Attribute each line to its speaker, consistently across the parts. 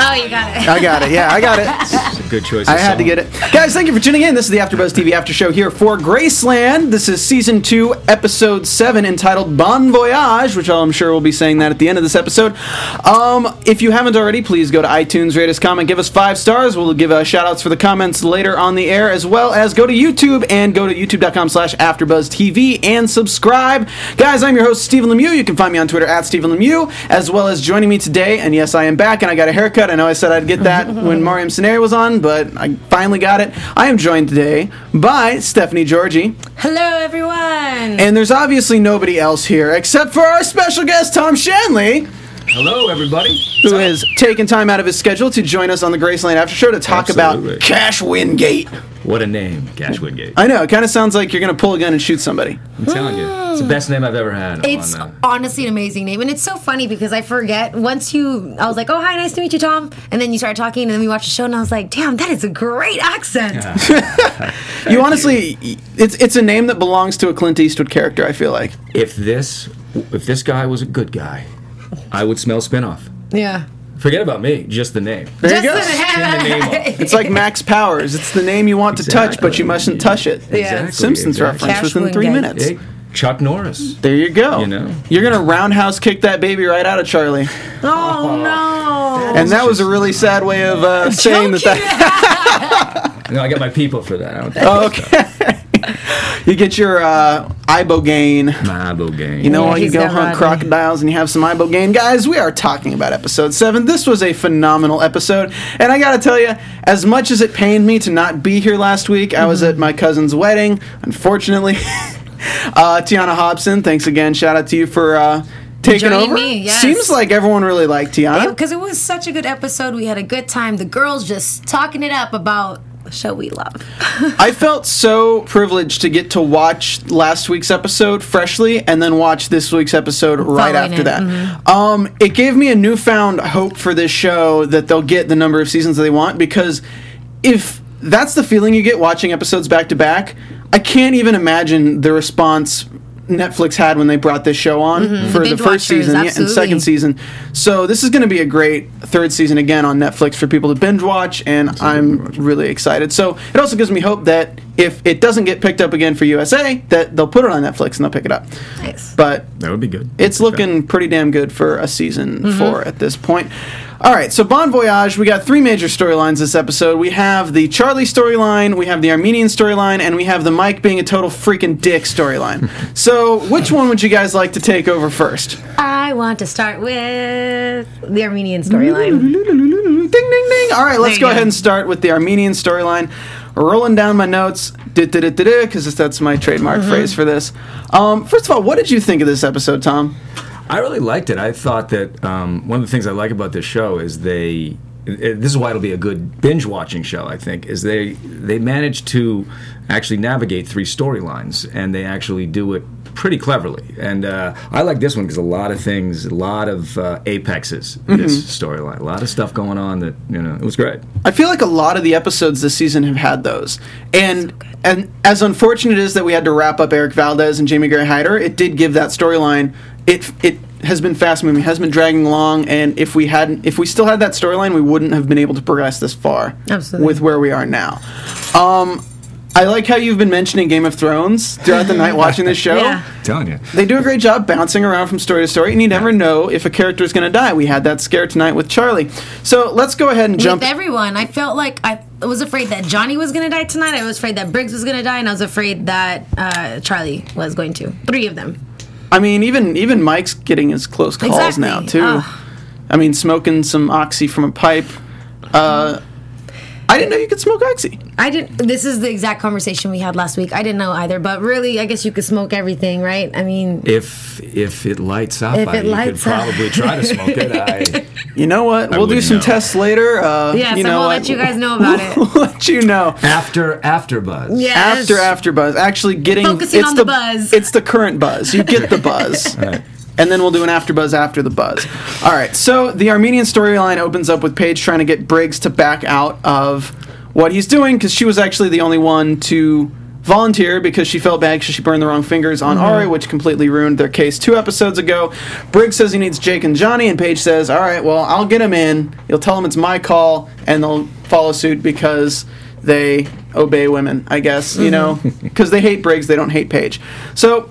Speaker 1: Oh, you got it.
Speaker 2: I got it. Yeah, I got it.
Speaker 3: It's a good choice.
Speaker 2: I
Speaker 3: of
Speaker 2: had to get it. Guys, thank you for tuning in. This is the AfterBuzz TV After Show here for Graceland. This is season two, episode seven, entitled Bon Voyage, which I'm sure we'll be saying that at the end of this episode. Um, if you haven't already, please go to iTunes, rate us, comment, give us five stars. We'll give uh, shout outs for the comments later on the air, as well as go to YouTube and go to youtube.com slash AfterBuzzTV and subscribe. Guys, I'm your host, Stephen Lemieux. You can find me on Twitter at Stephen Lemieux, as well as joining me today. And yes, I am back, and I got a haircut. I know I said I'd get that when Mariam Scenario was on, but I finally got it. I am joined today by Stephanie Georgie,
Speaker 1: Hello, everyone.
Speaker 2: and there's obviously nobody else here except for our special guest, Tom Shanley,
Speaker 3: Hello, everybody.
Speaker 2: who has taken time out of his schedule to join us on the Graceland After Show to talk
Speaker 3: Absolutely.
Speaker 2: about Cash Wingate.
Speaker 3: What a name, Cash Wingate.
Speaker 2: I know, it kind of sounds like you're going to pull a gun and shoot somebody.
Speaker 3: I'm telling you, it's the best name I've ever had.
Speaker 1: it's
Speaker 3: on, uh,
Speaker 1: honestly an amazing name, and it's so funny because I forget. Once you, I was like, "Oh, hi, nice to meet you, Tom," and then you started talking, and then we watched the show, and I was like, "Damn, that is a great accent."
Speaker 2: you honestly, it's it's a name that belongs to a Clint Eastwood character. I feel like.
Speaker 3: if this if this guy was a good guy, I would smell spinoff.
Speaker 1: Yeah.
Speaker 3: Forget about me, just the name.
Speaker 2: There you go.
Speaker 1: Just
Speaker 3: Clean the name.
Speaker 2: It's like Max Powers. It's the name you want to touch, but you mustn't touch it.
Speaker 1: Yeah.
Speaker 3: Exactly,
Speaker 2: Simpsons
Speaker 3: exactly.
Speaker 2: reference
Speaker 1: Cash
Speaker 2: within three
Speaker 1: Wingate.
Speaker 2: minutes.
Speaker 3: Hey, Chuck Norris.
Speaker 2: There you go.
Speaker 3: You know?
Speaker 2: You're gonna roundhouse kick that baby right out of Charlie,
Speaker 1: Oh no.
Speaker 2: and that was a really sad way of uh, saying that. that
Speaker 3: No, I got my people for that. I don't
Speaker 2: oh, okay. You get your uh, ibogaine.
Speaker 3: My game.
Speaker 2: You know,
Speaker 1: Yeah,
Speaker 2: while you go hunt
Speaker 1: Rodney.
Speaker 2: crocodiles and you have some ibogaine. Guys, we are talking about episode seven. This was a phenomenal episode, and I gotta tell you, as much as it pained me to not be here last week, I was at my cousin's wedding. Unfortunately, uh, Tiana Hobson, thanks again. Shout out to you for. Uh, Taking
Speaker 1: Joining
Speaker 2: over.
Speaker 1: me, yes.
Speaker 2: Seems like everyone really liked Tiana.
Speaker 1: Because it was such a good episode. We had a good time. The girls just talking it up about the show we love.
Speaker 2: I felt so privileged to get to watch last week's episode freshly and then watch this week's episode right
Speaker 1: Following
Speaker 2: after
Speaker 1: it,
Speaker 2: that.
Speaker 1: Mm-hmm.
Speaker 2: Um, it gave me a newfound hope for this show that they'll get the number of seasons that they want because if that's the feeling you get watching episodes back to back, I can't even imagine the response Netflix had when they brought this show on for the
Speaker 1: Mm-hmm.
Speaker 2: First
Speaker 1: watchers,
Speaker 2: season yeah, and second season. So this is going to be a great third season again on Netflix for people to binge watch, and I'm really excited. So it also gives me hope that if it doesn't get picked up again for USA, that they'll put it on Netflix and they'll pick it up.
Speaker 1: Nice.
Speaker 2: But
Speaker 3: That would be good.
Speaker 2: it's looking pretty damn good for a season
Speaker 1: Mm-hmm.
Speaker 2: four at this point. All right, so Bon Voyage, we got three major storylines this episode. We have the Charlie storyline, we have the Armenian storyline, and we have the Mike being a total freaking dick storyline. so, which one would you guys like to take over first?
Speaker 1: I want to start with the Armenian storyline.
Speaker 2: Ding, ding, ding. All right, let's go
Speaker 1: go.
Speaker 2: ahead and start with the Armenian storyline. Rolling down my notes, because that's my trademark
Speaker 1: Mm-hmm.
Speaker 2: phrase for this. Um, first of all, what did you think of this episode, Tom?
Speaker 3: I really liked it. I thought that um, one of the things I like about this show is they. it- This is why it'll be a good binge watching show. I think is they they manage to actually navigate three storylines and they actually do it pretty cleverly. And uh, I like this one because a lot of things, a lot of uh, apexes. in This storyline, a lot of stuff going on that you know it was great.
Speaker 2: I feel like a lot of the episodes this season have had those. And and as unfortunate as that we had to wrap up Eric Valdez and Jamie Gray Hyder, it did give that storyline it it has been fast moving, has been dragging along, and if we hadn't if we still had that storyline, we wouldn't have been able to progress this far
Speaker 1: Absolutely.
Speaker 2: with where we are now. Um I like how you've been mentioning Game of Thrones throughout the night watching this show.
Speaker 1: Yeah.
Speaker 3: telling you.
Speaker 2: They do a great job bouncing around from story to story, and you never know if a character is going to die. We had that scare tonight with Charlie. So let's go ahead and jump.
Speaker 1: With everyone, I felt like I was afraid that Johnny was going to die tonight. I was afraid that Briggs was going to die, and I was afraid that uh, Charlie was going to. Three of them.
Speaker 2: I mean, even even Mike's getting his close calls
Speaker 1: Exactly.
Speaker 2: now too.
Speaker 1: Ugh.
Speaker 2: I mean, smoking some oxy from a pipe. Uh, I didn't know you could smoke oxy.
Speaker 1: I didn't. This is the exact conversation we had last week. I didn't know either, but really, I guess you could smoke everything, right? I mean,
Speaker 3: If if it lights up,
Speaker 1: If
Speaker 3: I,
Speaker 1: it
Speaker 3: you
Speaker 1: lights
Speaker 3: could
Speaker 1: up.
Speaker 3: probably try to smoke it. I,
Speaker 2: You know what? we'll do some
Speaker 3: know.
Speaker 2: tests later. Uh,
Speaker 1: Yes,
Speaker 2: you
Speaker 1: and
Speaker 2: know
Speaker 1: we'll
Speaker 2: what?
Speaker 1: let you guys know about it.
Speaker 2: we'll let you know.
Speaker 3: after after buzz.
Speaker 1: yes.
Speaker 2: After after buzz, actually getting
Speaker 1: Focusing
Speaker 2: it's
Speaker 1: on the buzz.
Speaker 2: It's the current buzz. You get the buzz.
Speaker 3: Right.
Speaker 2: And then we'll do an after buzz after the buzz. All right. So the Armenian storyline opens up with Paige trying to get Briggs to back out of what he's doing because she was actually the only one to volunteer because she felt bad because she burned the wrong fingers on mm-hmm. Ari, which completely ruined their case two episodes ago. Briggs says he needs Jake and Johnny, and Paige says, "All right, well, I'll get him in. You'll tell him it's my call, and they'll follow suit because." They obey women, I guess, you know, because they hate Briggs, they don't hate Paige. So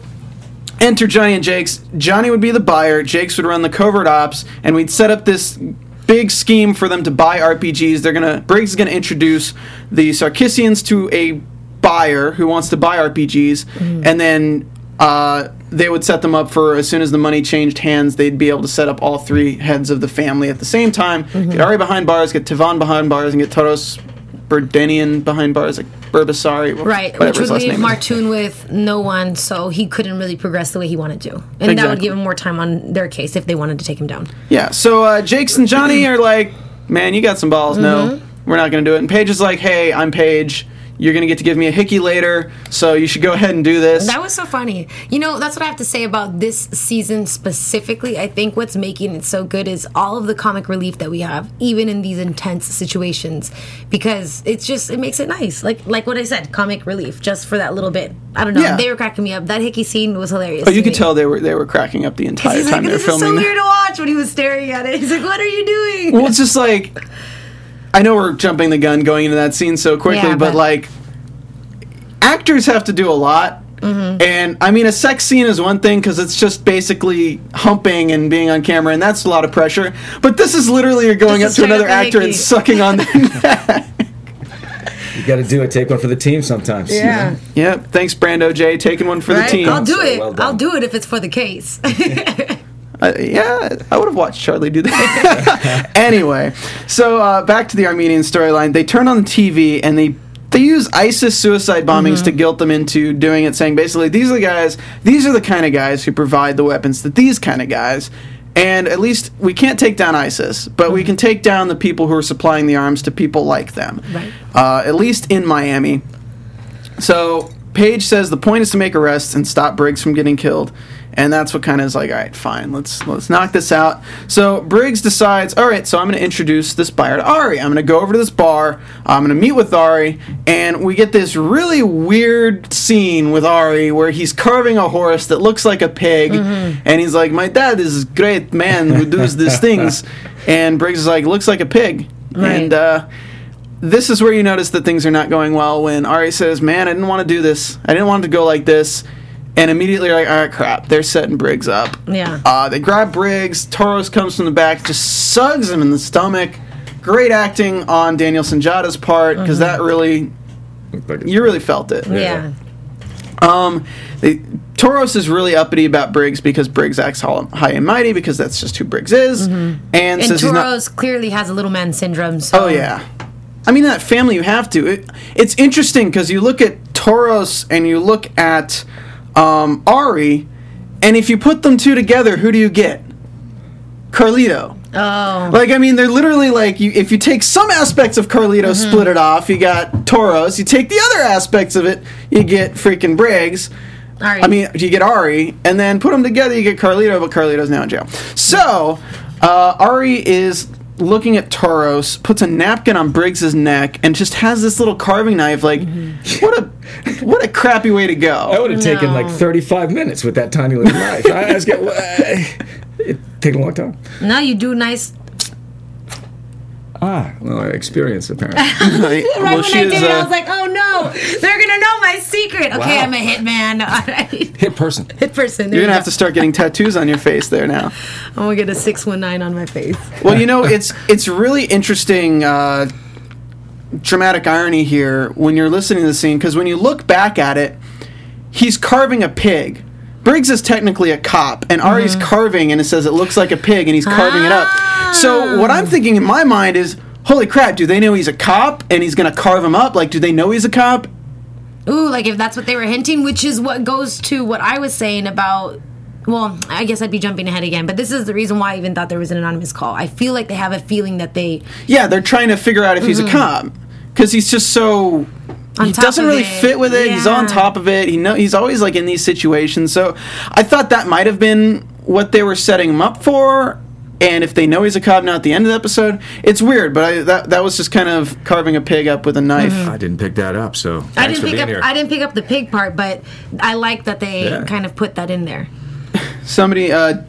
Speaker 2: enter Johnny and Jake's. Johnny would be the buyer, Jake's would run the covert ops, and we'd set up this big scheme for them to buy RPGs. They're gonna Briggs is gonna introduce the Sarkissians to a buyer who wants to buy RPGs, and then uh, they would set them up for as soon as the money changed hands, they'd be able to set up all three heads of the family at the same time. Get Ari behind bars, get Tivan behind bars, and get Toros Burdenian behind bars, like Burbasari,
Speaker 1: Right, which would leave. Martoon with no one, so he couldn't really progress the way he wanted to, and that would give him more time on their case if they wanted to take him down.
Speaker 2: Yeah, so uh, Jake's and Johnny are like, man, you got some balls. No, we're not going to do it. And Paige is like, hey, I'm Paige. You're going to get to give me a hickey later, so you should go ahead and do this.
Speaker 1: That was so funny. You know, that's what I have to say about this season specifically. I think what's making it so good is all of the comic relief that we have, even in these intense situations, because it's just it makes it nice. Like like what I said, comic relief just for that little bit. I don't know.
Speaker 2: Yeah.
Speaker 1: They were cracking me up. That hickey scene was hilarious.
Speaker 2: oh, you could
Speaker 1: me.
Speaker 2: tell they were they were cracking up the entire time
Speaker 1: like,
Speaker 2: they were filming.
Speaker 1: this is so weird to watch when he was staring at it. He's like, what are you doing?
Speaker 2: well, it's just like I know we're jumping the gun going into that scene so quickly,
Speaker 1: Yeah,
Speaker 2: but,
Speaker 1: but-
Speaker 2: like actors have to do a lot.
Speaker 1: Mm-hmm.
Speaker 2: And I mean, a sex scene is one thing because it's just basically humping and being on camera, and that's a lot of pressure. But this is literally you're going up to another actor and sucking on their neck.
Speaker 3: You got to do it. Take one for the team sometimes.
Speaker 1: yeah.
Speaker 2: Yep. Thanks, Brandon J. Taking one for
Speaker 1: Right?
Speaker 2: the team.
Speaker 1: I'll do
Speaker 3: So
Speaker 1: it.
Speaker 3: well.
Speaker 1: I'll do it if it's for the case.
Speaker 2: Uh, yeah, I would have watched Charlie do that. anyway, so uh, back to the Armenian storyline. They turn on the TV and they they use ISIS suicide bombings to guilt them into doing it, saying basically these are the guys, these are the kind of guys who provide the weapons to these kind of guys. And at least we can't take down ISIS, but we can take down the people who are supplying the arms to people like them.
Speaker 1: Right.
Speaker 2: Uh, at least in Miami. So Paige says the point is to make arrests and stop Briggs from getting killed, and that's what kind of is like, all right, fine, let's let's knock this out. So Briggs decides, all right, so I'm going to introduce this buyer to Ari. I'm going to go over to this bar. I'm going to meet with Ari, and we get this really weird scene with Ari where he's carving a horse that looks like a pig, and he's like, my dad is a great man who does these things, and Briggs is like, looks like a pig,
Speaker 1: Right.
Speaker 2: and. uh this is where you notice that things are not going well when Ari says, Man, I didn't want to do this. I didn't want to go like this. And immediately, you're like, All right, crap. They're setting Briggs up.
Speaker 1: Yeah.
Speaker 2: Uh, they grab Briggs. Toros comes from the back, just sugs him in the stomach. Great acting on Daniel Sunjata's part because that really, you really felt it.
Speaker 1: yeah.
Speaker 2: Um, they, Toros is really uppity about Briggs because Briggs acts high high and mighty because that's just who Briggs is. And,
Speaker 1: And
Speaker 2: says he's not.
Speaker 1: Toros clearly has a little man syndrome. So
Speaker 2: Oh yeah. I mean, that family you have to. It, it's interesting because you look at Toros and you look at um, Ari, and if you put them two together, who do you get? Carlito.
Speaker 1: Oh.
Speaker 2: Like, I mean, they're literally like, you, if you take some aspects of Carlito, split it off, you got Toros. You take the other aspects of it, you get freaking Briggs.
Speaker 1: Ari.
Speaker 2: I mean, you get Ari, and then put them together, you get Carlito, but Carlito's now in jail. So, uh, Ari is looking at Toros, puts a napkin on Briggs's neck, and just has this little carving knife. Like, mm-hmm. what a what a crappy way to go.
Speaker 3: That would have taken like 35 minutes with that tiny little knife. I, I was get, uh, it take a long time.
Speaker 1: now you do nice.
Speaker 3: Ah, well, experience apparently.
Speaker 1: Right
Speaker 2: well,
Speaker 1: when
Speaker 2: she
Speaker 1: I
Speaker 2: is.
Speaker 1: did it, I
Speaker 2: Uh,
Speaker 1: was like, oh no, they're gonna know my secret. Okay,
Speaker 3: Wow.
Speaker 1: I'm a hitman. All right.
Speaker 3: Hit person.
Speaker 1: Hit person.
Speaker 2: you're gonna have to start getting tattoos on your face there now.
Speaker 1: I'm gonna get a six one nine on my face.
Speaker 2: Well, you know, it's it's really interesting uh, dramatic irony here when you're listening to the scene because when you look back at it, he's carving a pig. Briggs is technically a cop, and Ari's mm-hmm. carving, and it says it looks like a pig, and he's carving it up. So ah. what I'm thinking in my mind is, holy crap, do they know he's a cop and he's gonna carve him up? Like, do they know he's a cop?
Speaker 1: Ooh, like if that's what they were hinting, which is what goes to what I was saying about. Well, I guess I'd be jumping ahead again, but this is the reason why I even thought there was an anonymous call. I feel like they have a feeling that they
Speaker 2: Yeah, they're trying to figure out if he's a mm-hmm. cop because he's just so.
Speaker 1: On
Speaker 2: he
Speaker 1: top
Speaker 2: doesn't
Speaker 1: of
Speaker 2: really
Speaker 1: it.
Speaker 2: fit with it. He's on top of it. He know he's always like in these situations. So I thought that might have been what they were setting him up for. And if they know he's a cop now at the end of the episode, it's weird. But I, that that was just kind of carving a pig up with a knife.
Speaker 1: Mm-hmm.
Speaker 3: I didn't pick that up, so thanks
Speaker 1: I didn't
Speaker 3: for
Speaker 1: pick
Speaker 3: being
Speaker 1: up.
Speaker 3: here.
Speaker 1: I didn't pick up the pig part, but I like that they
Speaker 3: Yeah.
Speaker 1: kind of put that in there.
Speaker 2: Somebody, uh,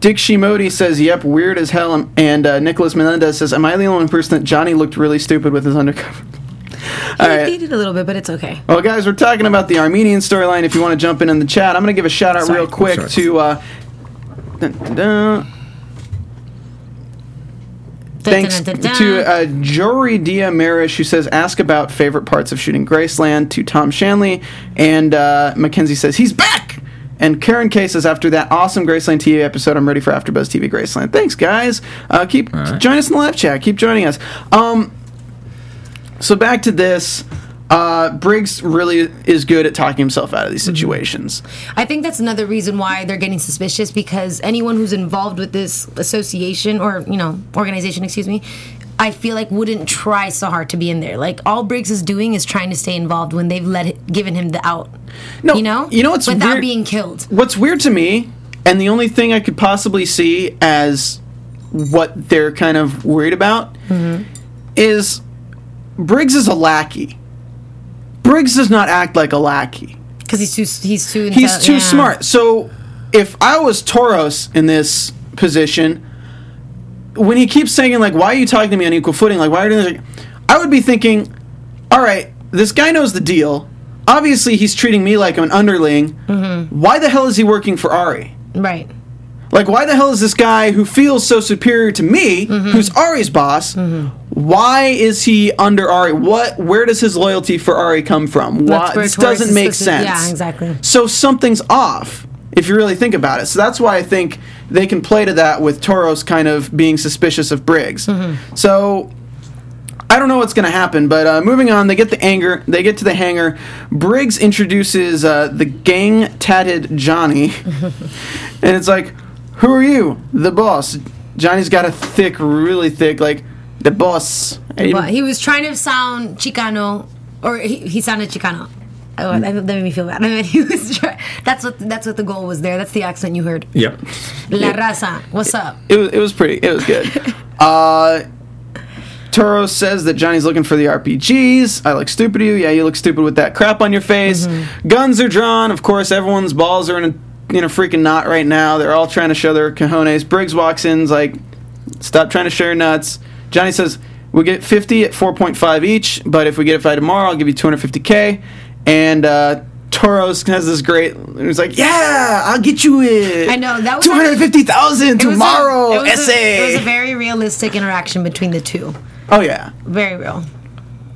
Speaker 2: Dick Shimodi says, "Yep, weird as hell." And uh, Nicholas Menendez says, "Am I the only person that Johnny looked really stupid with his undercover?" All
Speaker 1: He,
Speaker 2: right.
Speaker 1: he did a little bit, but it's okay.
Speaker 2: Well, guys, we're talking about the Armenian storyline. If you want to jump in in the chat, I'm going to give a shout out
Speaker 1: Sorry.
Speaker 2: real quick to. Uh, dun, dun, dun. Thanks to uh, Jory Dia Marish, who says, ask about favorite parts of shooting Graceland, to Tom Shanley. And uh, Mackenzie says, he's back! And Karen K says, after that awesome Graceland TV episode, I'm ready for AfterBuzz TV Graceland. Thanks, guys. Uh, keep
Speaker 3: All right.
Speaker 2: join us in the live chat. Keep joining us. Um, so back to this. Uh, Briggs really is good at talking himself out of these situations.
Speaker 1: I think that's another reason why they're getting suspicious because anyone who's involved with this association or you know organization, excuse me, I feel like wouldn't try so hard to be in there. Like all Briggs is doing is trying to stay involved when they've let given him the out.
Speaker 2: No,
Speaker 1: you know,
Speaker 2: you know what's
Speaker 1: without
Speaker 2: weird-
Speaker 1: being killed.
Speaker 2: What's weird to me, and the only thing I could possibly see as what they're kind of worried about, is Briggs is a lackey. Briggs does not act like a lackey.
Speaker 1: Because he's too he's too
Speaker 2: He's too
Speaker 1: yeah.
Speaker 2: smart. So if I was Toros in this position, when he keeps saying like, "Why are you talking to me on equal footing?" Like, why are you doing this? I would be thinking, "All right, this guy knows the deal. Obviously, he's treating me like I'm an underling.
Speaker 1: Mm-hmm.
Speaker 2: Why the hell is he working for Ari?"
Speaker 1: Right.
Speaker 2: Like, why the hell is this guy who feels so superior to me,
Speaker 1: Mm-hmm.
Speaker 2: who's Ari's boss, why is he under Ari? What? Where does his loyalty for Ari come from? Why? This doesn't make sense.
Speaker 1: yeah, exactly.
Speaker 2: So something's off if you really think about it. So that's why I think they can play to that with Toros kind of being suspicious of Briggs.
Speaker 1: Mm-hmm.
Speaker 2: So I don't know what's going to happen, but uh, moving on, they get the anger, they get to the hangar. Briggs introduces uh, the gang tatted Johnny, and it's like, "Who are you? The boss." Johnny's got a thick, really thick, like the boss.
Speaker 1: But he was trying to sound Chicano, or he, he sounded Chicano. Oh, that, that made me feel bad. I mean, he was. Try, that's what that's what the goal was there. That's the accent you heard.
Speaker 3: Yep.
Speaker 1: La raza, what's up?
Speaker 2: it was, it was pretty. It was good. uh, Toro says that Johnny's looking for the RPGs. I look stupid to you. Yeah, you look stupid with that crap on your face. Guns are drawn. Of course, everyone's balls are in a in a freaking knot right now. They're all trying to show their cojones. Briggs walks in's like, stop trying to show your nuts. Johnny says we get 50 at 4.5 each, but if we get it by tomorrow, I'll give you 250k. And uh, Toros has this great. He's like, yeah, I'll get you it.
Speaker 1: I know, that was-
Speaker 2: 250,000
Speaker 1: It was a-
Speaker 2: tomorrow.
Speaker 1: it was a-
Speaker 2: essay.
Speaker 1: it was a very realistic interaction between the two.
Speaker 2: Oh yeah.
Speaker 1: Very real.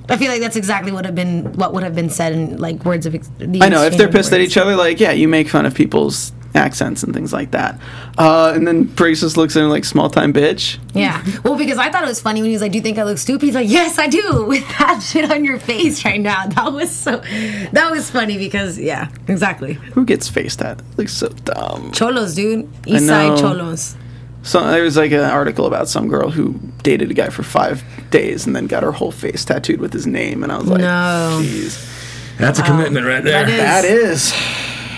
Speaker 1: I feel like that's exactly what have been what would have been said in like words of. Ex- the
Speaker 2: I know if they're pissed at each other, like yeah, you make fun of people's accents and things like that. Uh, and then Briggs just looks at him like small time bitch.
Speaker 1: Yeah. Well, because I thought it was funny when he was like, "Do you think I look stupid?" He's like, "Yes, I do." With that shit on your face right now, that was so. That was funny because yeah, exactly.
Speaker 2: Who gets face tat? Looks so dumb.
Speaker 1: Cholos, dude. East side cholos.
Speaker 2: So there was like an article about some girl who dated a guy for five days and then got her whole face tattooed with his name, and I was like,
Speaker 1: No.
Speaker 2: jeez,
Speaker 3: That's a commitment right there.
Speaker 1: that is-
Speaker 2: that is.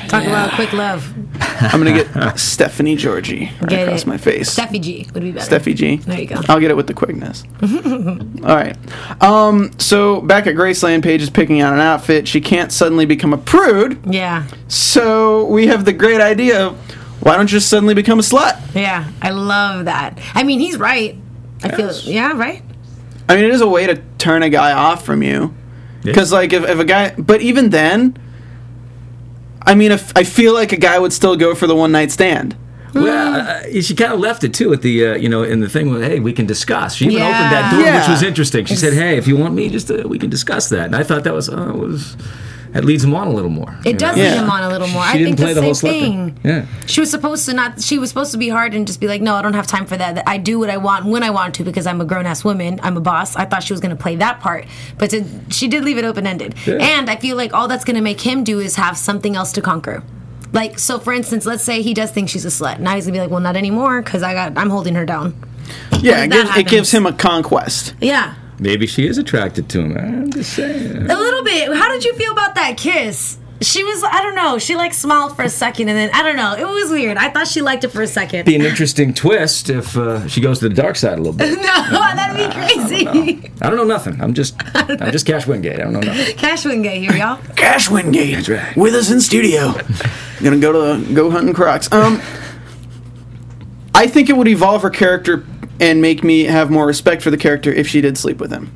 Speaker 1: Talk about quick love.
Speaker 2: I'm gonna get Stephanie Georgie right
Speaker 1: Get
Speaker 2: across
Speaker 1: it.
Speaker 2: my face.
Speaker 1: Steffi G would be better.
Speaker 2: Steffi G.
Speaker 1: There you go.
Speaker 2: I'll get it with the quickness. All right. Um, so back at Graceland, Paige is picking out an outfit. She can't suddenly become a prude.
Speaker 1: Yeah.
Speaker 2: So we have the great idea of why don't you just suddenly become a slut?
Speaker 1: Yeah. I love that. I mean, he's right. I feel yeah, right?
Speaker 2: I mean, it is a way to turn a guy off from you. Because, like, if, if a guy, but even then, I mean, if I feel like a guy would still go for the one night stand.
Speaker 3: Well, uh, she kind of left it too at the uh, you know in the thing with hey we can discuss. She even
Speaker 1: Yeah.
Speaker 3: opened that door,
Speaker 2: Yeah.
Speaker 3: which was interesting. She said, "Hey, if you want me, just uh, we can discuss that." And I thought that was oh, it was That leads him on a little more.
Speaker 1: It does
Speaker 3: know?
Speaker 1: lead
Speaker 2: Yeah.
Speaker 1: him on a little more.
Speaker 3: She
Speaker 1: I
Speaker 3: didn't
Speaker 1: think
Speaker 3: play
Speaker 1: the,
Speaker 3: the
Speaker 1: same
Speaker 3: slut
Speaker 1: thing.
Speaker 3: thing. Yeah.
Speaker 1: She was supposed to not. She was supposed to be hard and just be like, no, I don't have time for that. I do what I want when I want to because I'm a grown ass woman. I'm a boss. I thought she was going to play that part, but to, she did leave it open ended.
Speaker 3: Yeah.
Speaker 1: And I feel like all that's going to make him do is have something else to conquer. Like so, for instance, let's say he does think she's a slut. Now he's gonna be like, well, not anymore because I got I'm holding her down.
Speaker 2: Yeah, it gives, it gives him a conquest.
Speaker 1: Yeah.
Speaker 3: Maybe she is attracted to him. I'm just saying.
Speaker 1: A little bit. How did you feel about that kiss? She was, I don't know, she like smiled for a second and then, I don't know, it was weird. I thought she liked it for a second.
Speaker 3: Be an interesting twist if uh, she goes to the dark side a little bit.
Speaker 1: no, that'd be crazy.
Speaker 3: I don't know nothing. I'm just, I'm just Cash Wingate. I don't know nothing.
Speaker 1: Cash Wingate here, y'all.
Speaker 2: Cash Wingate
Speaker 3: That's right.
Speaker 2: with us in studio. Gonna go to go hunting crocs. Um, I think it would evolve her character and make me have more respect for the character if she did sleep with him.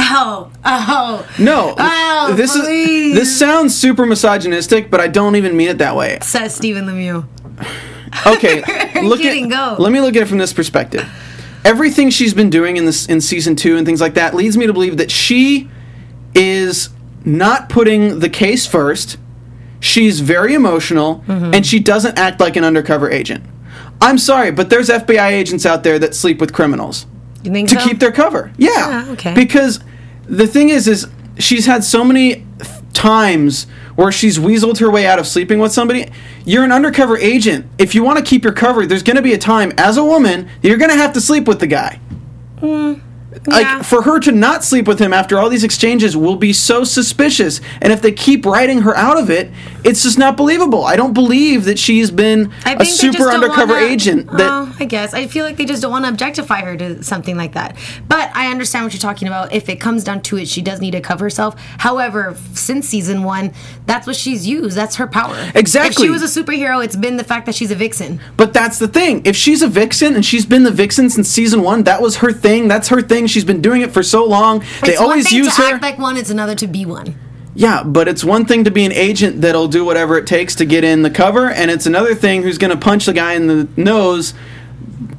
Speaker 1: Oh, oh.
Speaker 2: No,
Speaker 1: Oh,
Speaker 2: this
Speaker 1: please.
Speaker 2: is this sounds super misogynistic, but I don't even mean it that way.
Speaker 1: Says Stephen Lemieux.
Speaker 2: Okay, look
Speaker 1: kidding,
Speaker 2: at
Speaker 1: go.
Speaker 2: let me look at it from this perspective. Everything she's been doing in this in season two and things like that leads me to believe that she is not putting the case first. She's very emotional
Speaker 1: Mm-hmm.
Speaker 2: and she doesn't act like an undercover agent. I'm sorry, but there's FBI agents out there that sleep with criminals
Speaker 1: You think
Speaker 2: to
Speaker 1: so?
Speaker 2: keep their cover. Yeah.
Speaker 1: Yeah, okay.
Speaker 2: Because the thing is, is she's had so many times where she's weaseled her way out of sleeping with somebody. You're an undercover agent. If you want to keep your cover, there's going to be a time as a woman you're going to have to sleep with the guy.
Speaker 1: yeah.
Speaker 2: Like for her to not sleep with him after all these exchanges will be so suspicious. And if they keep writing her out of it, it's just not believable. I don't believe that she's been a
Speaker 1: think they just
Speaker 2: super undercover
Speaker 1: wanna-
Speaker 2: agent that
Speaker 1: Well, I guess I feel like they just don't want to objectify her to something like that. But I understand what you're talking about. If it comes down to it, she does need to cover herself. However, since season one, that's what she's used. That's her power.
Speaker 2: Exactly.
Speaker 1: If she was a superhero, it's been the fact that she's a vixen.
Speaker 2: But that's the thing. If she's a vixen and she's been the vixen since season one, that was her thing. That's her thing. She's been doing it for so long. They
Speaker 1: it's one
Speaker 2: always
Speaker 1: thing
Speaker 2: use
Speaker 1: to
Speaker 2: her.
Speaker 1: act like one. It's another to be one.
Speaker 2: yeah, but it's one thing to be an agent that'll do whatever it takes to get in the cover, and it's another thing who's going to punch the guy in the nose,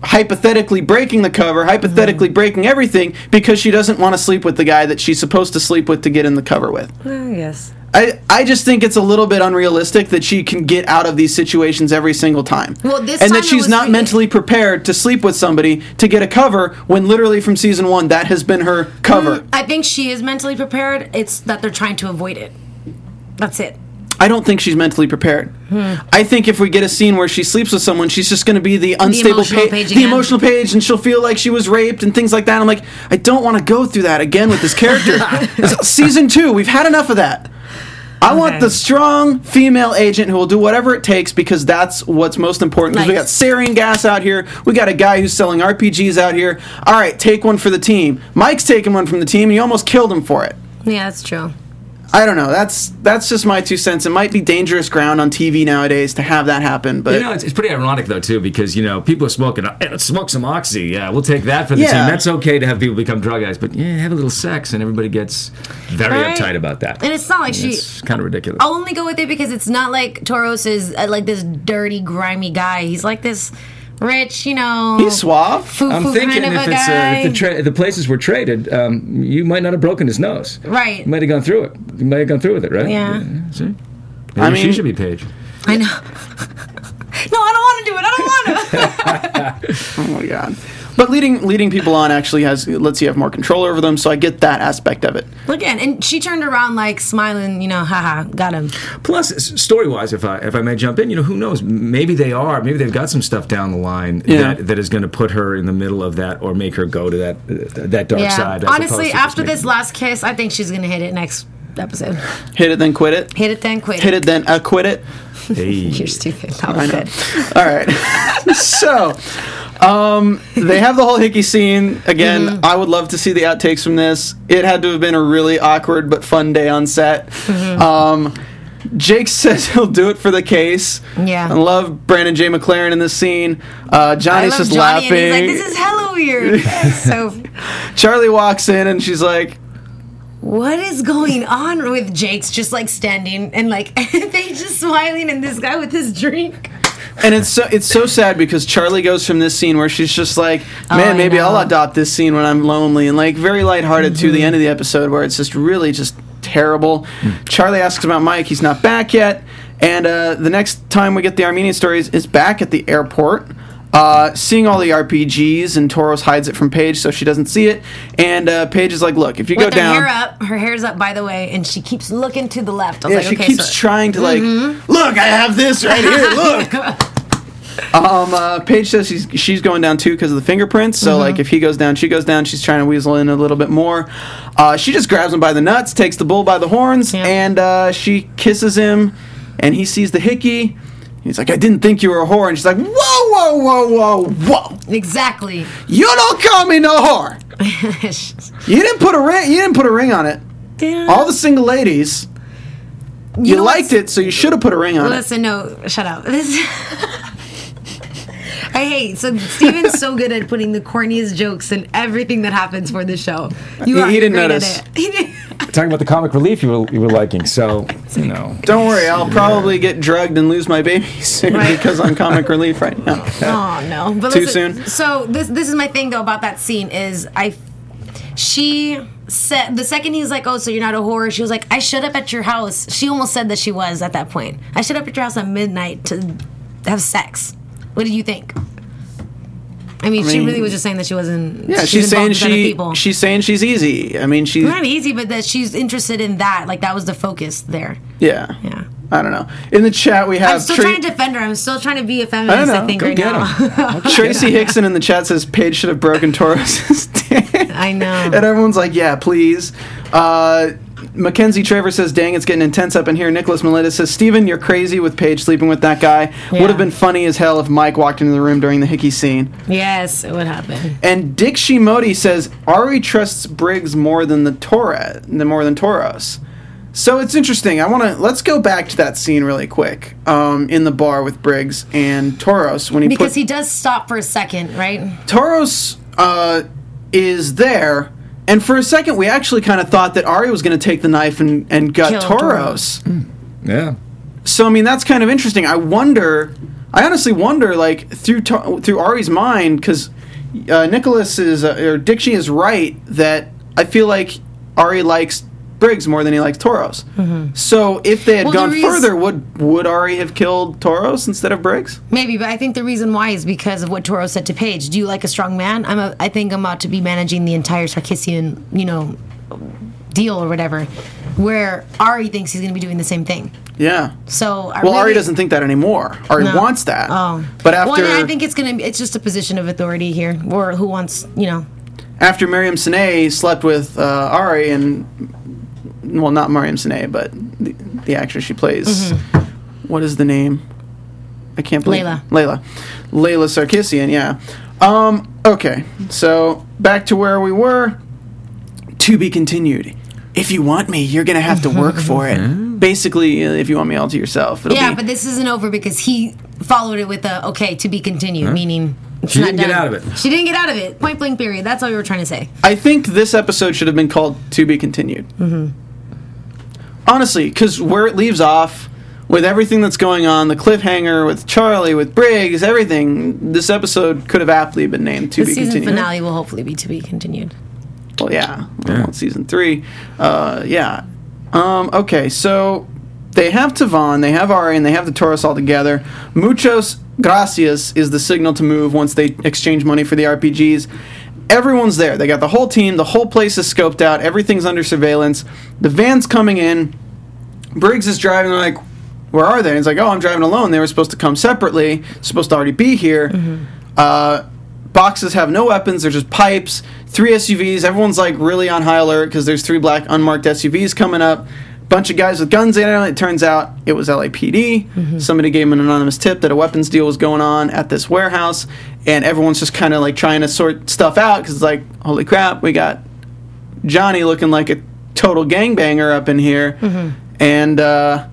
Speaker 2: hypothetically breaking the cover, hypothetically mm-hmm. breaking everything because she doesn't want to sleep with the guy that she's supposed to sleep with to get in the cover with.
Speaker 1: Yes.
Speaker 2: I, I just think it's a little bit unrealistic that she can get out of these situations every single time.
Speaker 1: Well, this
Speaker 2: and
Speaker 1: time
Speaker 2: that she's not
Speaker 1: re-
Speaker 2: mentally prepared to sleep with somebody to get a cover when literally from season one that has been her cover.
Speaker 1: I think she is mentally prepared. It's that they're trying to avoid it. That's it.
Speaker 2: I don't think she's mentally prepared.
Speaker 1: Hmm.
Speaker 2: I think if we get a scene where she sleeps with someone, she's just going to be the unstable
Speaker 1: emotional
Speaker 2: pa-
Speaker 1: page
Speaker 2: the emotional page, and she'll feel like she was raped and things like that. I'm like, I don't want to go through that again with this character. Season two, we've had enough of that. I want the strong female agent who will do whatever it takes because that's what's most important. Because we got sarin gas out here. We got a guy who's selling RPGs out here. All right, take one for the team. Mike's taking one from the team, and you almost killed him for it.
Speaker 1: Yeah, that's true.
Speaker 2: I don't know. That's that's just my two cents. It might be dangerous ground on TV nowadays to have that happen, but
Speaker 3: You know, it's, it's pretty ironic though too, because you know people are smoking. "Eh, Smoke some oxy. Yeah, we'll take that for the
Speaker 2: Yeah.
Speaker 3: team. That's okay to have people become drug addicts, but yeah, have a little sex, and everybody gets very
Speaker 1: Right.
Speaker 3: uptight about that.
Speaker 1: And it's not like she.
Speaker 3: It's kind of ridiculous.
Speaker 1: I'll only go with it because it's not like Toros is uh, like this dirty, grimy guy. He's like this rich, you know.
Speaker 2: he's suave.
Speaker 1: Foo
Speaker 3: I'm thinking
Speaker 1: kind of
Speaker 3: if
Speaker 1: a
Speaker 3: it's uh,
Speaker 1: guy.
Speaker 3: if the, tra- the places were traded, um, you might not have broken his nose.
Speaker 1: Right.
Speaker 3: You might have gone through it. You might have gone through with it, right?
Speaker 1: Yeah.
Speaker 3: See? Maybe
Speaker 2: I
Speaker 3: she should be Paige.
Speaker 1: I know. no, I don't want to do it. I don't want to.
Speaker 2: Oh my god. But leading leading people on actually has lets you have more control over them, so I get that aspect of it.
Speaker 1: Look again, and she turned around like smiling, you know, haha, got him.
Speaker 3: Plus, story wise, if I if I may jump in, you know, who knows? Maybe they are. Maybe they've got some stuff down the line
Speaker 2: Yeah.
Speaker 3: that, that is going to put her in the middle of that, or make her go to that uh, that dark
Speaker 1: Yeah.
Speaker 3: side. as
Speaker 1: Honestly, after this
Speaker 3: making-
Speaker 1: last kiss, I think she's gonna hit it next episode.
Speaker 2: Hit it, then quit it.
Speaker 1: Hit it, then quit.
Speaker 2: Hit it, then acquit it.
Speaker 3: Hey.
Speaker 1: You're stupid. That was good.
Speaker 2: All right. so, um, they have the whole hickey scene again.
Speaker 1: Mm-hmm.
Speaker 2: I would love to see the outtakes from this. It had to have been a really awkward but fun day on set.
Speaker 1: Mm-hmm.
Speaker 2: Um, Jake says he'll do it for the case.
Speaker 1: Yeah.
Speaker 2: I love Brandon J. McLaren in this scene. Uh, Johnny's just
Speaker 1: Johnny,
Speaker 2: laughing.
Speaker 1: and he's like, "This is hella weird." So,
Speaker 2: Charlie walks in and she's like,
Speaker 1: what is going on with Jake's just like standing and like they just smiling, and this guy with his drink.
Speaker 2: and it's so it's so sad because Charlie goes from this scene where she's just like,
Speaker 1: Oh,
Speaker 2: man,
Speaker 1: I
Speaker 2: maybe I'll.
Speaker 1: Mm-hmm.
Speaker 2: adopt this scene when I'm lonely, and like very lighthearted to the end of the episode where it's just really just terrible. Charlie asks about Mike, he's not back yet, and uh, the next time we get the Armenian stories is back at the airport. Uh, seeing all the RPGs and Toros hides it from Paige so she doesn't see it. And uh, Paige is like, "Look, if you
Speaker 1: With
Speaker 2: go
Speaker 1: her
Speaker 2: down,
Speaker 1: hair up, her hair's up, by the way, and she keeps looking to the left. I was
Speaker 2: yeah,
Speaker 1: like,
Speaker 2: she
Speaker 1: okay,
Speaker 2: keeps
Speaker 1: so-
Speaker 2: trying to like,
Speaker 1: Mm-hmm.
Speaker 2: look, I have this right here. Look. um, uh, Paige says she's she's going down too because of the fingerprints.
Speaker 1: Mm-hmm.
Speaker 2: So like, if he goes down, she goes down. She's trying to weasel in a little bit more. Uh, she just grabs him by the nuts, takes the bull by the horns,
Speaker 1: Yeah.
Speaker 2: and uh, she kisses him. And he sees the hickey. He's like, I didn't think you were a whore. And she's like, Whoa, whoa, whoa, whoa, whoa!
Speaker 1: exactly.
Speaker 2: You don't call me no whore. You didn't put a ring. You didn't put a ring on it. All the single ladies. You,
Speaker 1: know
Speaker 2: liked it, so you should have put a ring on it.
Speaker 1: Listen, no, shut up. This. I hate so Steven's so good at putting the corniest jokes in everything that happens for the show. You
Speaker 2: He-
Speaker 1: are
Speaker 2: he didn't
Speaker 1: great at
Speaker 2: notice.
Speaker 1: it. He didn't-
Speaker 3: Talking about the comic relief you were, you were liking, so you know.
Speaker 2: Don't worry, I'll probably get drugged and lose my baby soon
Speaker 1: Right.
Speaker 2: because I'm comic relief right now.
Speaker 1: Oh no! But
Speaker 2: Too
Speaker 1: listen,
Speaker 2: soon?
Speaker 1: So this this is my thing though about that scene is I, she said the second he was like, "Oh, so you're not a whore," she was like, "I showed up at your house." She almost said that she was at that point. I showed up at your house at midnight to have sex. What did you think? I mean, she
Speaker 2: mean-
Speaker 1: really was just saying that she wasn't.
Speaker 2: Yeah,
Speaker 1: she
Speaker 2: she's saying she she's saying she's easy. I mean, she's
Speaker 1: not easy, but that she's interested in that. Like that was the focus there.
Speaker 2: yeah.
Speaker 1: Yeah.
Speaker 2: I don't know. In the chat we have.
Speaker 1: I'm still
Speaker 2: Tra-
Speaker 1: trying to defend her. I'm still trying to be a feminist. I,
Speaker 2: know.
Speaker 1: think
Speaker 2: Go
Speaker 1: right now.
Speaker 2: Tracy Hickson in the chat says Paige should have broken Torres's dick.
Speaker 1: I know.
Speaker 2: And everyone's like, yeah, please. Uh, Mackenzie Trevor says, dang, it's getting intense up in here. Nicholas Melita says, Steven, you're crazy with Paige sleeping with that guy. Would have been funny as hell if Mike walked into the room during the Hickey scene.
Speaker 1: yes, it would happen.
Speaker 2: And Dick Shimodi says, Ari trusts Briggs more than the Torres, than more than Toros. So it's interesting. I want to let's go back to that scene really quick um, in the bar with Briggs and Toros when he
Speaker 1: Because
Speaker 2: put,
Speaker 1: he does stop for a second, right?
Speaker 2: Toros uh, is there, and for a second we actually kind of thought that Ari was going to take the knife and, and gut
Speaker 1: Kill
Speaker 2: Toros.
Speaker 3: Yeah.
Speaker 2: So I mean that's kind of interesting. I wonder. I honestly wonder, like through To- through Ari's mind, because uh, Nicholas is uh, or Dixie is right that I feel like Ari likes Briggs more than he likes Toros. So if they had
Speaker 1: Mm-hmm. Well,
Speaker 2: gone
Speaker 1: the reas-
Speaker 2: further, would would Ari have killed Toros instead of Briggs?
Speaker 1: Maybe, but I think the reason why is because of what Toro said to Paige. Do you like a strong man? I'm a, I think I'm about to be managing the entire Sarkissian, you know, deal or whatever, where Ari thinks he's going to be doing the same thing.
Speaker 2: Yeah.
Speaker 1: So I
Speaker 2: Well,
Speaker 1: really,
Speaker 2: Ari doesn't think that anymore. Ari
Speaker 1: No.
Speaker 2: wants that.
Speaker 1: Oh,
Speaker 2: But after
Speaker 1: well, I think it's gonna. It's just a position of authority here, or who wants, you know.
Speaker 2: after Miriam Sine slept with uh, Ari and well, not Mariam Sine, but the, the actress she plays. What is the name? I can't believe
Speaker 1: Layla.
Speaker 2: Layla. Layla Sarkissian. Yeah. Um. Okay. So back to where we were. To be continued. If you want me, you're gonna have to work for it. Basically, uh, if you want me all to yourself, it'll
Speaker 1: Yeah,
Speaker 2: be-
Speaker 1: but this isn't over because he followed it with a okay to be continued, meaning
Speaker 3: She didn't get out of it.
Speaker 1: She didn't get out of it. Point blank. Period. That's all we were trying to say.
Speaker 2: I think this episode should have been called "To Be Continued." Mm-hmm. Honestly, because where it leaves off, with everything that's going on, the cliffhanger with Charlie, with Briggs, everything, this episode could have aptly been named "To
Speaker 1: The
Speaker 2: Be
Speaker 1: season
Speaker 2: Continued."
Speaker 1: finale will hopefully be to be continued.
Speaker 2: Well, yeah,
Speaker 3: Yeah.
Speaker 2: Season three. Uh, yeah. Um, okay, so they have Tavon, they have Ari, and they have the Taurus all together. Muchos gracias is the signal to move once they exchange money for the RPGs. Everyone's there. They got the whole team. The whole place is scoped out. Everything's under surveillance. The van's coming in. Briggs is driving. They're like, "Where are they?" And he's like, "Oh, I'm driving alone. They were supposed to come separately. Supposed to already be here." Uh, boxes have no weapons. They're just pipes. Three SUVs. Everyone's like really on high alert because there's three black unmarked SUVs coming up. Bunch of guys with guns in it. It turns out it was LAPD. Somebody gave them an anonymous tip that a weapons deal was going on at this warehouse, and everyone's just kind of like trying to sort stuff out because it's like, holy crap, we got Johnny looking like a total gangbanger up in here, and uh,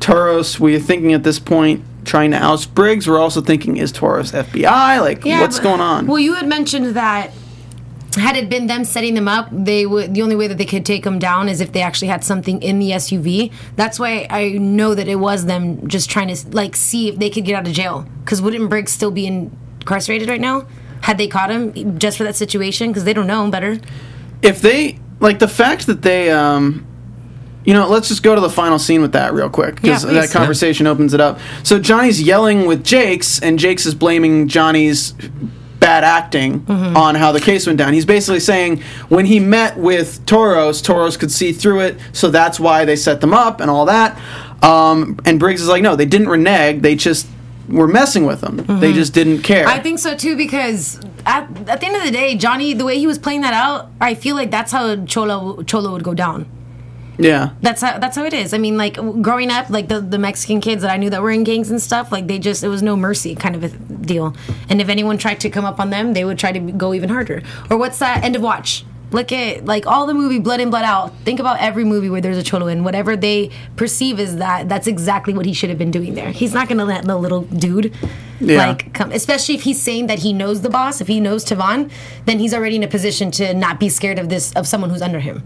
Speaker 2: Toros. We're thinking at this point trying to oust Briggs. We're also thinking is Toros FBI? Like, what's
Speaker 1: but-
Speaker 2: going on?
Speaker 1: Well, you had mentioned that had it been them setting them up, they would. The only way that they could take them down is if they actually had something in the SUV. That's why I know that it was them just trying to like see if they could get out of jail. Because wouldn't Briggs still be incarcerated right now? Had they caught him just for that situation? Because they don't know him better.
Speaker 2: if they like the fact that they um you know let's just go to the final scene with that real quick because
Speaker 1: Yeah,
Speaker 2: that conversation opens it up so johnny's yelling with jake's and jake's is blaming johnny's bad acting
Speaker 1: Mm-hmm.
Speaker 2: on how the case went down he's basically saying when he met with toros toros could see through it so that's why they set them up and all that um, and briggs is like no they didn't renege they just were messing with them they just didn't care
Speaker 1: Mm-hmm. I think so too because at, at the end of the day, Johnny, the way he was playing that out, I feel like that's how Cholo Cholo would go down.
Speaker 2: Yeah
Speaker 1: That's how that's how it is. I mean, like growing up, like the, the Mexican kids that I knew that were in gangs and stuff, like they just it was no mercy kind of a deal. And if anyone tried to come up on them, they would try to go even harder. Or what's that end of watch? Look at like all the movie Blood in Blood Out. Think about every movie where there's a cholo in. Whatever they perceive is that that's exactly what he should have been doing there. He's not gonna let the little dude
Speaker 2: Yeah.
Speaker 1: like come especially if he's saying that he knows the boss, if he knows Tavon, then he's already in a position to not be scared of this of someone who's under him.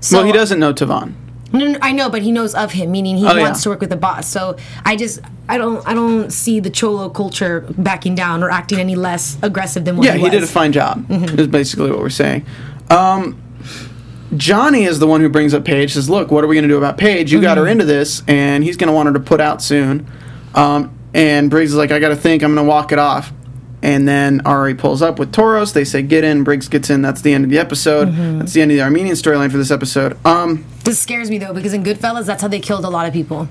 Speaker 1: So
Speaker 2: well he doesn't know tavon
Speaker 1: no, no, I know, but he knows of him, meaning he
Speaker 2: Oh, yeah.
Speaker 1: wants to work with the boss. So I just, I don't, I don't see the cholo culture backing down or acting any less aggressive than what
Speaker 2: Yeah,
Speaker 1: he
Speaker 2: he, did a fine job. Is basically what we're saying. Um, Johnny is the one who brings up Paige. Says, "Look, what are we going to do about Paige? You got her into this, and he's going to want her to put out soon." Um, and Briggs is like, "I got to think. I'm going to walk it off." And then Ari pulls up with Toros. They say, "Get in." Briggs gets in. That's the end of the episode. That's the end of the Armenian storyline for this episode. Um,
Speaker 1: This scares me though because in Goodfellas, that's how they killed a lot of people.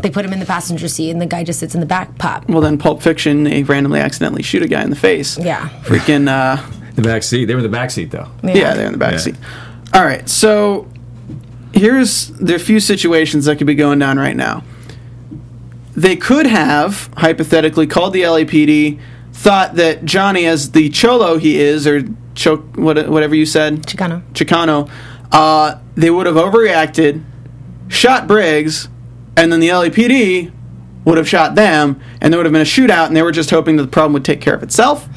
Speaker 1: They put him in the passenger seat, and the guy just sits in the back. Pop.
Speaker 2: well, then Pulp Fiction, they randomly accidentally shoot a guy in the face.
Speaker 1: Yeah.
Speaker 2: Freaking. Uh,
Speaker 3: The back seat. They were in the back seat though.
Speaker 2: Yeah, they're in the back
Speaker 3: Yeah.
Speaker 2: seat. All right, so here's the few situations that could be going down right now. They could have hypothetically called the LAPD, thought that Johnny, as the cholo he is, or cho- what, whatever you said,
Speaker 1: Chicano.
Speaker 2: Chicano, uh, they would have overreacted, shot Briggs, and then the LAPD would have shot them, and there would have been a shootout, and they were just hoping that the problem would take care of itself.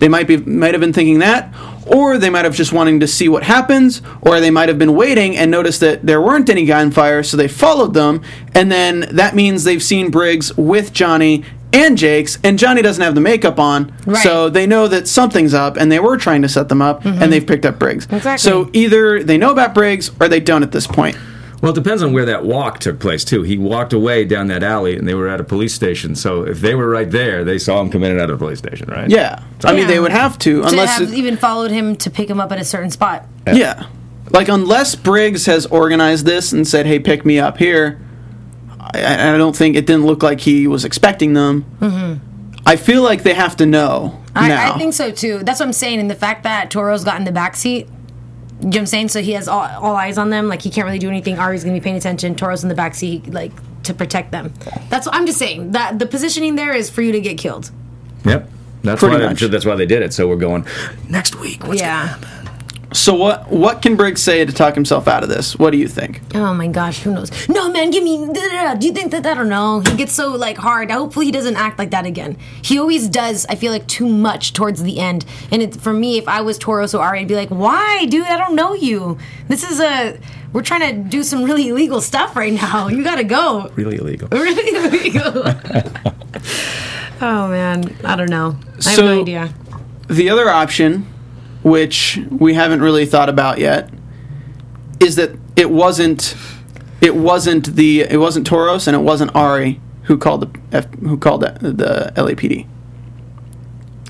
Speaker 2: They might be might have been thinking that, or they might have just wanting to see what happens, or they might have been waiting and noticed that there weren't any gunfire, so they followed them, and then that means they've seen Briggs with Johnny and Jake's, and Johnny doesn't have the makeup on,
Speaker 1: Right.
Speaker 2: so they know that something's up, and they were trying to set them up, and mm-hmm. they've picked up Briggs.
Speaker 1: Exactly.
Speaker 2: So either they know about Briggs or they don't at this point.
Speaker 3: Well, it depends on where that walk took place too. He walked away down that alley, and they were at a police station. So if they were right there, they saw him come in and out of the police station, right?
Speaker 2: Yeah, I mean
Speaker 1: Yeah.
Speaker 2: they would have to
Speaker 1: To
Speaker 2: unless
Speaker 1: have
Speaker 2: it-
Speaker 1: even followed him to pick him up at a certain spot.
Speaker 2: yeah, like unless Briggs has organized this and said, "Hey, pick me up here." I, I don't think it didn't look like he was expecting them. Mm-hmm. I feel like they have to know
Speaker 1: I,
Speaker 2: now.
Speaker 1: I think so too. That's what I'm saying. And the fact that Toro's got in the back seat, you know what I'm saying? So he has all, all eyes on them. Like he can't really do anything. Ari's gonna be paying attention. Toro's in the back seat, like to protect them. That's what I'm just saying. That the positioning there is for you to get killed.
Speaker 3: Yep. That's
Speaker 2: Pretty
Speaker 3: why
Speaker 2: much.
Speaker 3: that's why they did it. So we're going next week. What's
Speaker 1: yeah.
Speaker 2: So what? What can Briggs say to talk himself out of this? What do you think?
Speaker 1: Oh my gosh, who knows? No, man, give me. da, da, da. Do you think that? I don't know. He gets so like hard. Hopefully, he doesn't act like that again. He always does. I feel like too much towards the end. And it, for me, if I was Toro or Ari, I'd be like, "Why, dude? I don't know you. This is a. We're trying to do some really illegal stuff right now. You gotta go.
Speaker 3: really illegal?
Speaker 1: Really illegal." oh man, I don't know. I have no idea.
Speaker 2: The other option, which we haven't really thought about yet, is that it wasn't it wasn't the it wasn't Toros and it wasn't Ari who called the who called the, the LAPD.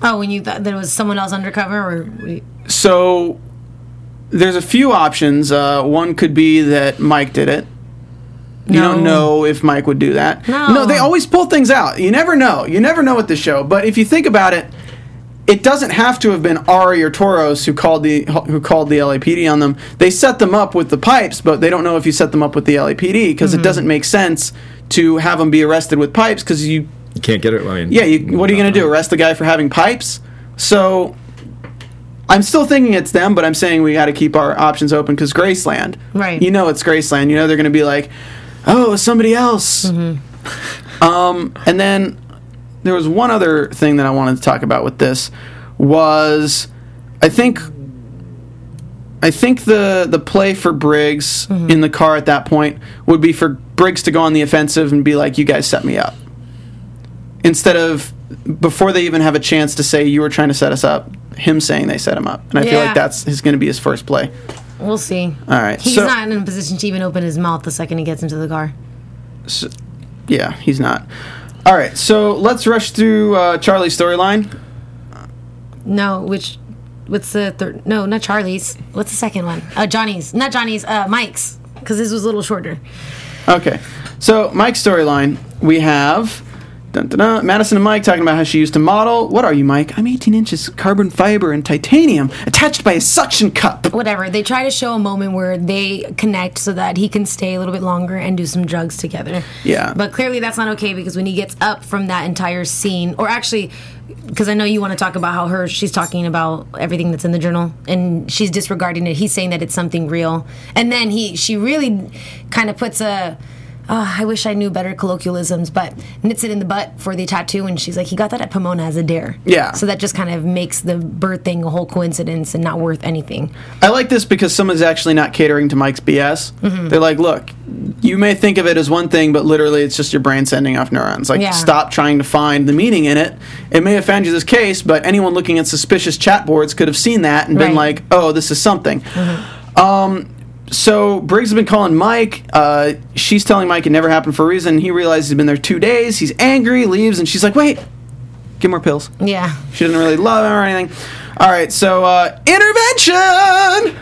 Speaker 1: Oh, when you thought that it was someone else undercover, or
Speaker 2: So there's a few options. Uh, one could be that Mike did it. You don't know if Mike would do that.
Speaker 1: No.
Speaker 2: no, they always pull things out. You never know. You never know with the show. But if you think about it, it doesn't have to have been Ari or Toros who called the who called the LAPD on them. They set them up with the pipes, but they don't know if you set them up with the LAPD because
Speaker 1: Mm-hmm.
Speaker 2: it doesn't make sense to have them be arrested with pipes because you
Speaker 3: You can't get it. I mean,
Speaker 2: yeah, you, what are you going to do? Arrest the guy for having pipes? So I'm still thinking it's them, but I'm saying we got to keep our options open because Graceland.
Speaker 1: Right.
Speaker 2: You know it's Graceland. You know they're going to be like, oh, it's somebody else.
Speaker 1: Mm-hmm.
Speaker 2: Um, and then there was one other thing that I wanted to talk about with this was I think I think the the play for Briggs mm-hmm. in the car at that point would be for Briggs to go on the offensive and be like, "You guys set me up," instead of before they even have a chance to say you were trying to set us up. Him saying they set him up, and I feel like that's is going to be his first play.
Speaker 1: We'll see.
Speaker 2: All right,
Speaker 1: He's
Speaker 2: so-
Speaker 1: not in a position to even open his mouth the second he gets into the car.
Speaker 2: Yeah, he's not. All right, so let's rush through uh, Charlie's storyline.
Speaker 1: No, which what's the third? No, not Charlie's. What's the second one? Uh, Johnny's. Not Johnny's. Uh, Mike's. Because this was a little shorter.
Speaker 2: Okay, so Mike's storyline we have dun, dun, dun, Madison and Mike talking about how she used to model. What are you, Mike? I'm 18 inches carbon fiber and titanium attached by a suction cup.
Speaker 1: Whatever. They try to show a moment where they connect so that he can stay a little bit longer and do some drugs together.
Speaker 2: Yeah.
Speaker 1: But clearly that's not okay because when he gets up from that entire scene, or actually, because I know you want to talk about how her she's talking about everything that's in the journal and she's disregarding it. He's saying that it's something real, and then he she really kind of puts a. Oh, I wish I knew better colloquialisms, but knits it in the butt for the tattoo, and she's like, "He got that at Pomona as a dare."
Speaker 2: Yeah.
Speaker 1: So that just kind of makes the bird thing a whole coincidence and not worth anything.
Speaker 2: I like this because someone's actually not catering to Mike's BS.
Speaker 1: Mm-hmm.
Speaker 2: They're like, look, you may think of it as one thing, but literally it's just your brain sending off neurons. Like,
Speaker 1: Yeah.
Speaker 2: stop trying to find the meaning in it. It may have found you this case, but anyone looking at suspicious chat boards could have seen that and been
Speaker 1: Right.
Speaker 2: like, oh, this is something. Um, so Briggs has been calling Mike. Uh, she's telling Mike it never happened for a reason. He realizes he's been there two days. He's angry, leaves, and she's like, wait, give more pills.
Speaker 1: Yeah.
Speaker 2: She didn't really love him or anything. All right, so uh, intervention.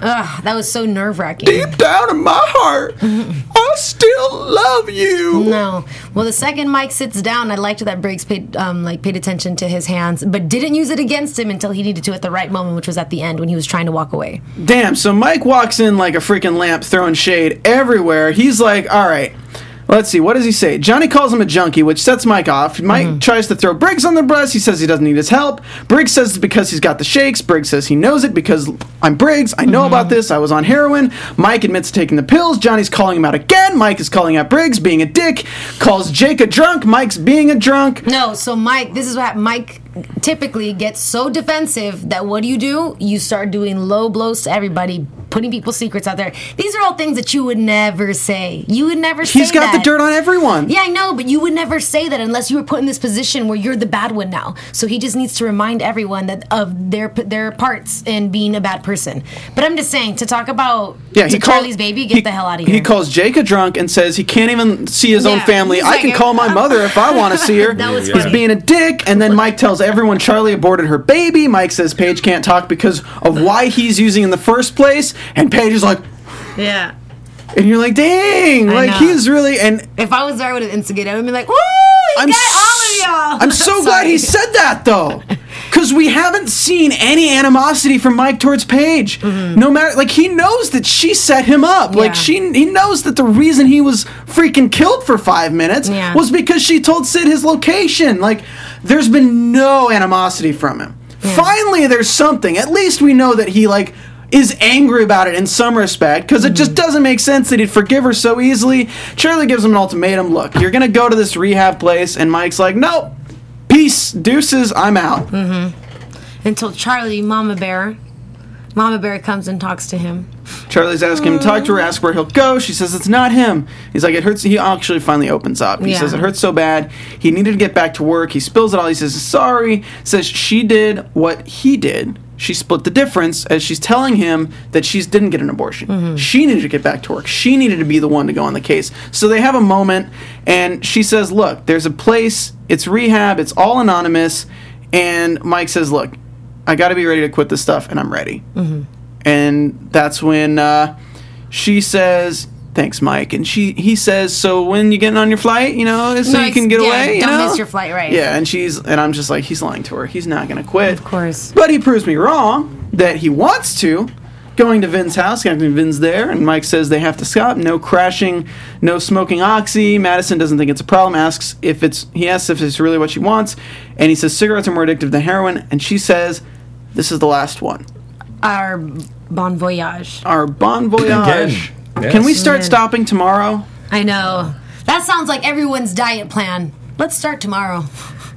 Speaker 1: Ugh, that was so nerve wracking.
Speaker 2: Deep down in my heart, I still love you.
Speaker 1: No. Well, the second Mike sits down, I liked that Briggs paid um, like paid attention to his hands, but didn't use it against him until he needed to at the right moment, which was at the end when he was trying to walk away.
Speaker 2: Damn, so Mike walks in like a freaking lamp, throwing shade everywhere. He's like, all right. Let's see, what does he say? Johnny calls him a junkie, which sets Mike off. Mike mm-hmm. tries to throw Briggs on the bus. He says he doesn't need his help. Briggs says it's because he's got the shakes. Briggs says he knows it because I'm Briggs. I know mm-hmm. about this. I was on heroin. Mike admits to taking the pills. Johnny's calling him out again. Mike is calling out Briggs, being a dick. Calls Jake a drunk. Mike's being a drunk.
Speaker 1: No, so Mike, this is what Mike typically gets so defensive that what do you do? You start doing low blows to everybody, putting people's secrets out there. These are all things that you would never say. You would never say that.
Speaker 2: He's got the dirt on everyone.
Speaker 1: Yeah, I know, but you would never say that unless you were put in this position where you're the bad one now. So he just needs to remind everyone that of their their parts in being a bad person. But I'm just saying to talk about
Speaker 2: Yeah, he calls
Speaker 1: Charlie's baby, get
Speaker 2: he-
Speaker 1: the hell out of here.
Speaker 2: He calls Jake a drunk and says he can't even see his own family. I
Speaker 1: like,
Speaker 2: can call my mother if I want to see her.
Speaker 1: That was
Speaker 2: He's
Speaker 1: funny.
Speaker 2: being a dick, and then Mike tells everyone Charlie aborted her baby. Mike says Paige can't talk because of why he's using in the first place, and Paige is like,
Speaker 1: yeah.
Speaker 2: and you're like, dang,
Speaker 1: I
Speaker 2: like
Speaker 1: know.
Speaker 2: he's really and.
Speaker 1: If I was there, I would have instigated. I would be like, "Woo!
Speaker 2: I'm
Speaker 1: got
Speaker 2: s-
Speaker 1: all of y'all."
Speaker 2: I'm so glad he said that though, because we haven't seen any animosity from Mike towards Paige. No matter, like he knows that she set him up. Like
Speaker 1: Mm-hmm.
Speaker 2: She, he knows that the reason he was freaking killed for five minutes
Speaker 1: Yeah.
Speaker 2: was because she told Sid his location. Like there's been no animosity from him. Finally, there's something. At least we know that he like. Is angry about it in some respect because it just
Speaker 1: Mm-hmm.
Speaker 2: doesn't make sense that he'd forgive her so easily. Charlie gives him an ultimatum. Look, you're gonna go to this rehab place, and Mike's like, "Nope, peace, deuces, I'm out."
Speaker 1: Until Charlie, Mama Bear, Mama Bear comes and talks to him.
Speaker 2: Charlie's asking him to talk to her, ask where he'll go. She says it's not him. He's like, it hurts. He actually finally opens up. He
Speaker 1: Yeah.
Speaker 2: says it hurts so bad. He needed to get back to work. He spills it all. He says sorry. Says she did what he did. She split the difference as she's telling him that she didn't get an abortion. She needed to get back to work. She needed to be the one to go on the case. So they have a moment, and she says, "Look, there's a place. It's rehab. It's all anonymous." And Mike says, "Look, I got to be ready to quit this stuff, and I'm ready." and that's when uh, she says thanks mike and she he says so when you getting on your flight you know so you can get
Speaker 1: Yeah,
Speaker 2: away you
Speaker 1: don't
Speaker 2: know
Speaker 1: miss your flight, right.
Speaker 2: yeah and she's and i'm just like he's lying to her he's not gonna quit of
Speaker 1: course.
Speaker 2: but he proves me wrong that he wants to going to vin's house captain vin's there and mike says they have to stop no crashing no smoking oxy madison doesn't think it's a problem asks if it's he asks if it's really what she wants and he says cigarettes are more addictive than heroin and she says this is the last one
Speaker 1: Our bon voyage.
Speaker 2: our bon voyage.
Speaker 3: Again.
Speaker 2: Can we start
Speaker 1: Yeah.
Speaker 2: stopping tomorrow?
Speaker 1: I know. That sounds like everyone's diet plan. Let's start tomorrow.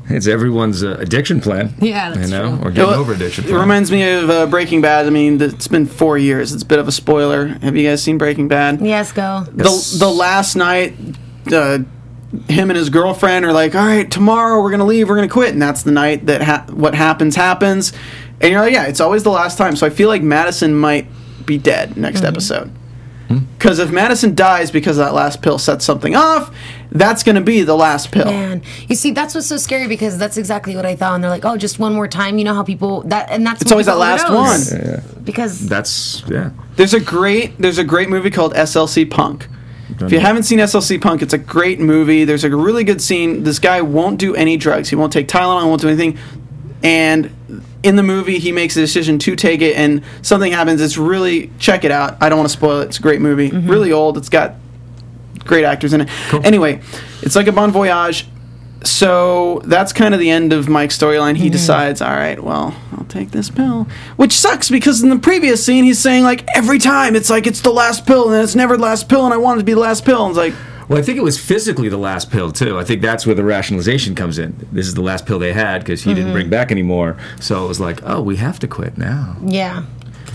Speaker 3: It's everyone's uh, addiction plan.
Speaker 1: Yeah, that's
Speaker 3: you know,
Speaker 1: true.
Speaker 3: or getting
Speaker 2: Well,
Speaker 3: over addiction.
Speaker 2: It reminds me of uh, Breaking Bad. I mean, it's been four years. It's a bit of a spoiler. Have you guys seen Breaking Bad?
Speaker 1: Yes, go.
Speaker 2: The the last night, uh, him and his girlfriend are like, "All right, tomorrow we're gonna leave. We're gonna quit," and that's the night that ha- what happens happens. And you're like, "Yeah, it's always the last time." So I feel like Madison might be dead next episode. Because if Madison dies because that last pill sets something off, that's going to be the last pill.
Speaker 1: Man, you see, that's what's so scary because that's exactly what I thought. And they're like, "Oh, just one more time." You know how people that and that's
Speaker 2: It's always that
Speaker 1: people
Speaker 2: last
Speaker 1: overdose.
Speaker 2: one.
Speaker 1: because
Speaker 3: That's yeah.
Speaker 2: There's a great there's a great movie called SLC Punk. If you haven't seen SLC Punk, it's a great movie. There's a really good scene. This guy won't do any drugs. He won't take Tylenol. He won't do anything. And in the movie, he makes a decision to take it, and something happens. It's really check it out. I don't want to spoil it. It's a great movie. Mm-hmm. Really old. It's got great actors in it. Anyway, it's like a bon voyage. So that's kind of the end of Mike's storyline. He mm-hmm. decides, all right, well, I'll take this pill, which sucks because in the previous scene he's saying like every time it's like it's the last pill and it's never the last pill and I want it to be the last pill and it's like
Speaker 3: Well, I think it was physically the last pill too. I think that's where the rationalization comes in. This is the last pill they had because he didn't mm-hmm. bring back anymore. So it was like, oh, we have to quit now.
Speaker 1: yeah,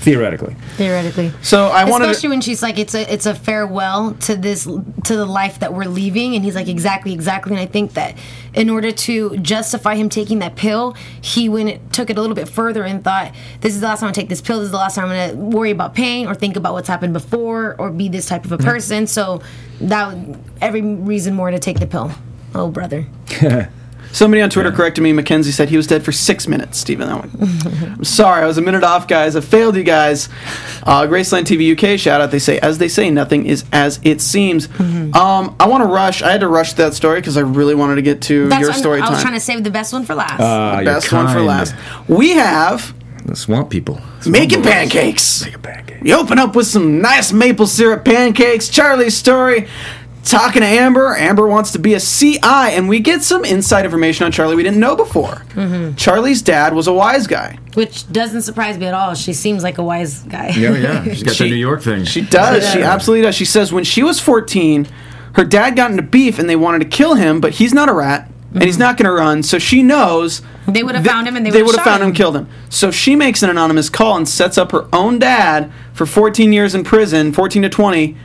Speaker 3: Theoretically,
Speaker 1: theoretically.
Speaker 2: so I wanted
Speaker 1: Especially when she's like, "It's a it's a farewell to this to the life that we're leaving," and he's like, "Exactly, exactly." And I think that in order to justify him taking that pill, he went took it a little bit further and thought, "This is the last time I take this pill. This is the last time I'm going to worry about pain or think about what's happened before or be this type of a person." So that every reason more to take the pill. Oh, brother.
Speaker 2: somebody on Twitter corrected me. Mackenzie said he was dead for six minutes. Stephen, I'm, I'm sorry, I was a minute off, guys. I failed you guys. Uh, Graceland TV UK shout out. They say, as they say, nothing is as it seems.
Speaker 1: Mm-hmm.
Speaker 2: Um, I want to rush. I had to rush that story because I really wanted to get to
Speaker 1: That's
Speaker 2: your
Speaker 1: I'm-
Speaker 2: story
Speaker 1: I was
Speaker 2: time.
Speaker 1: trying to save the best one for last.
Speaker 3: Ah, you're
Speaker 2: Best one for last. We have
Speaker 3: The swamp people
Speaker 2: making pancakes.
Speaker 3: Make a pancake.
Speaker 2: You open up with some nice maple syrup pancakes. Charlie's story. Talking to Amber. Amber wants to be a CI, and we get some inside information on Charlie we didn't know before.
Speaker 1: Mm-hmm.
Speaker 2: Charlie's dad was a wise guy.
Speaker 1: Which doesn't surprise me at all. She seems like a wise guy.
Speaker 3: Yeah, yeah. She's got
Speaker 2: She-
Speaker 3: the New York thing.
Speaker 2: She does. She absolutely does. She says when she was 14, her dad got into beef and they wanted to kill him, but he's not a rat and he's not going to run. So she knows
Speaker 1: They would have found him and they,
Speaker 2: they
Speaker 1: would have
Speaker 2: found him, killed him. So she makes an anonymous call and sets up her own dad for 14 years in prison, 14 to 20,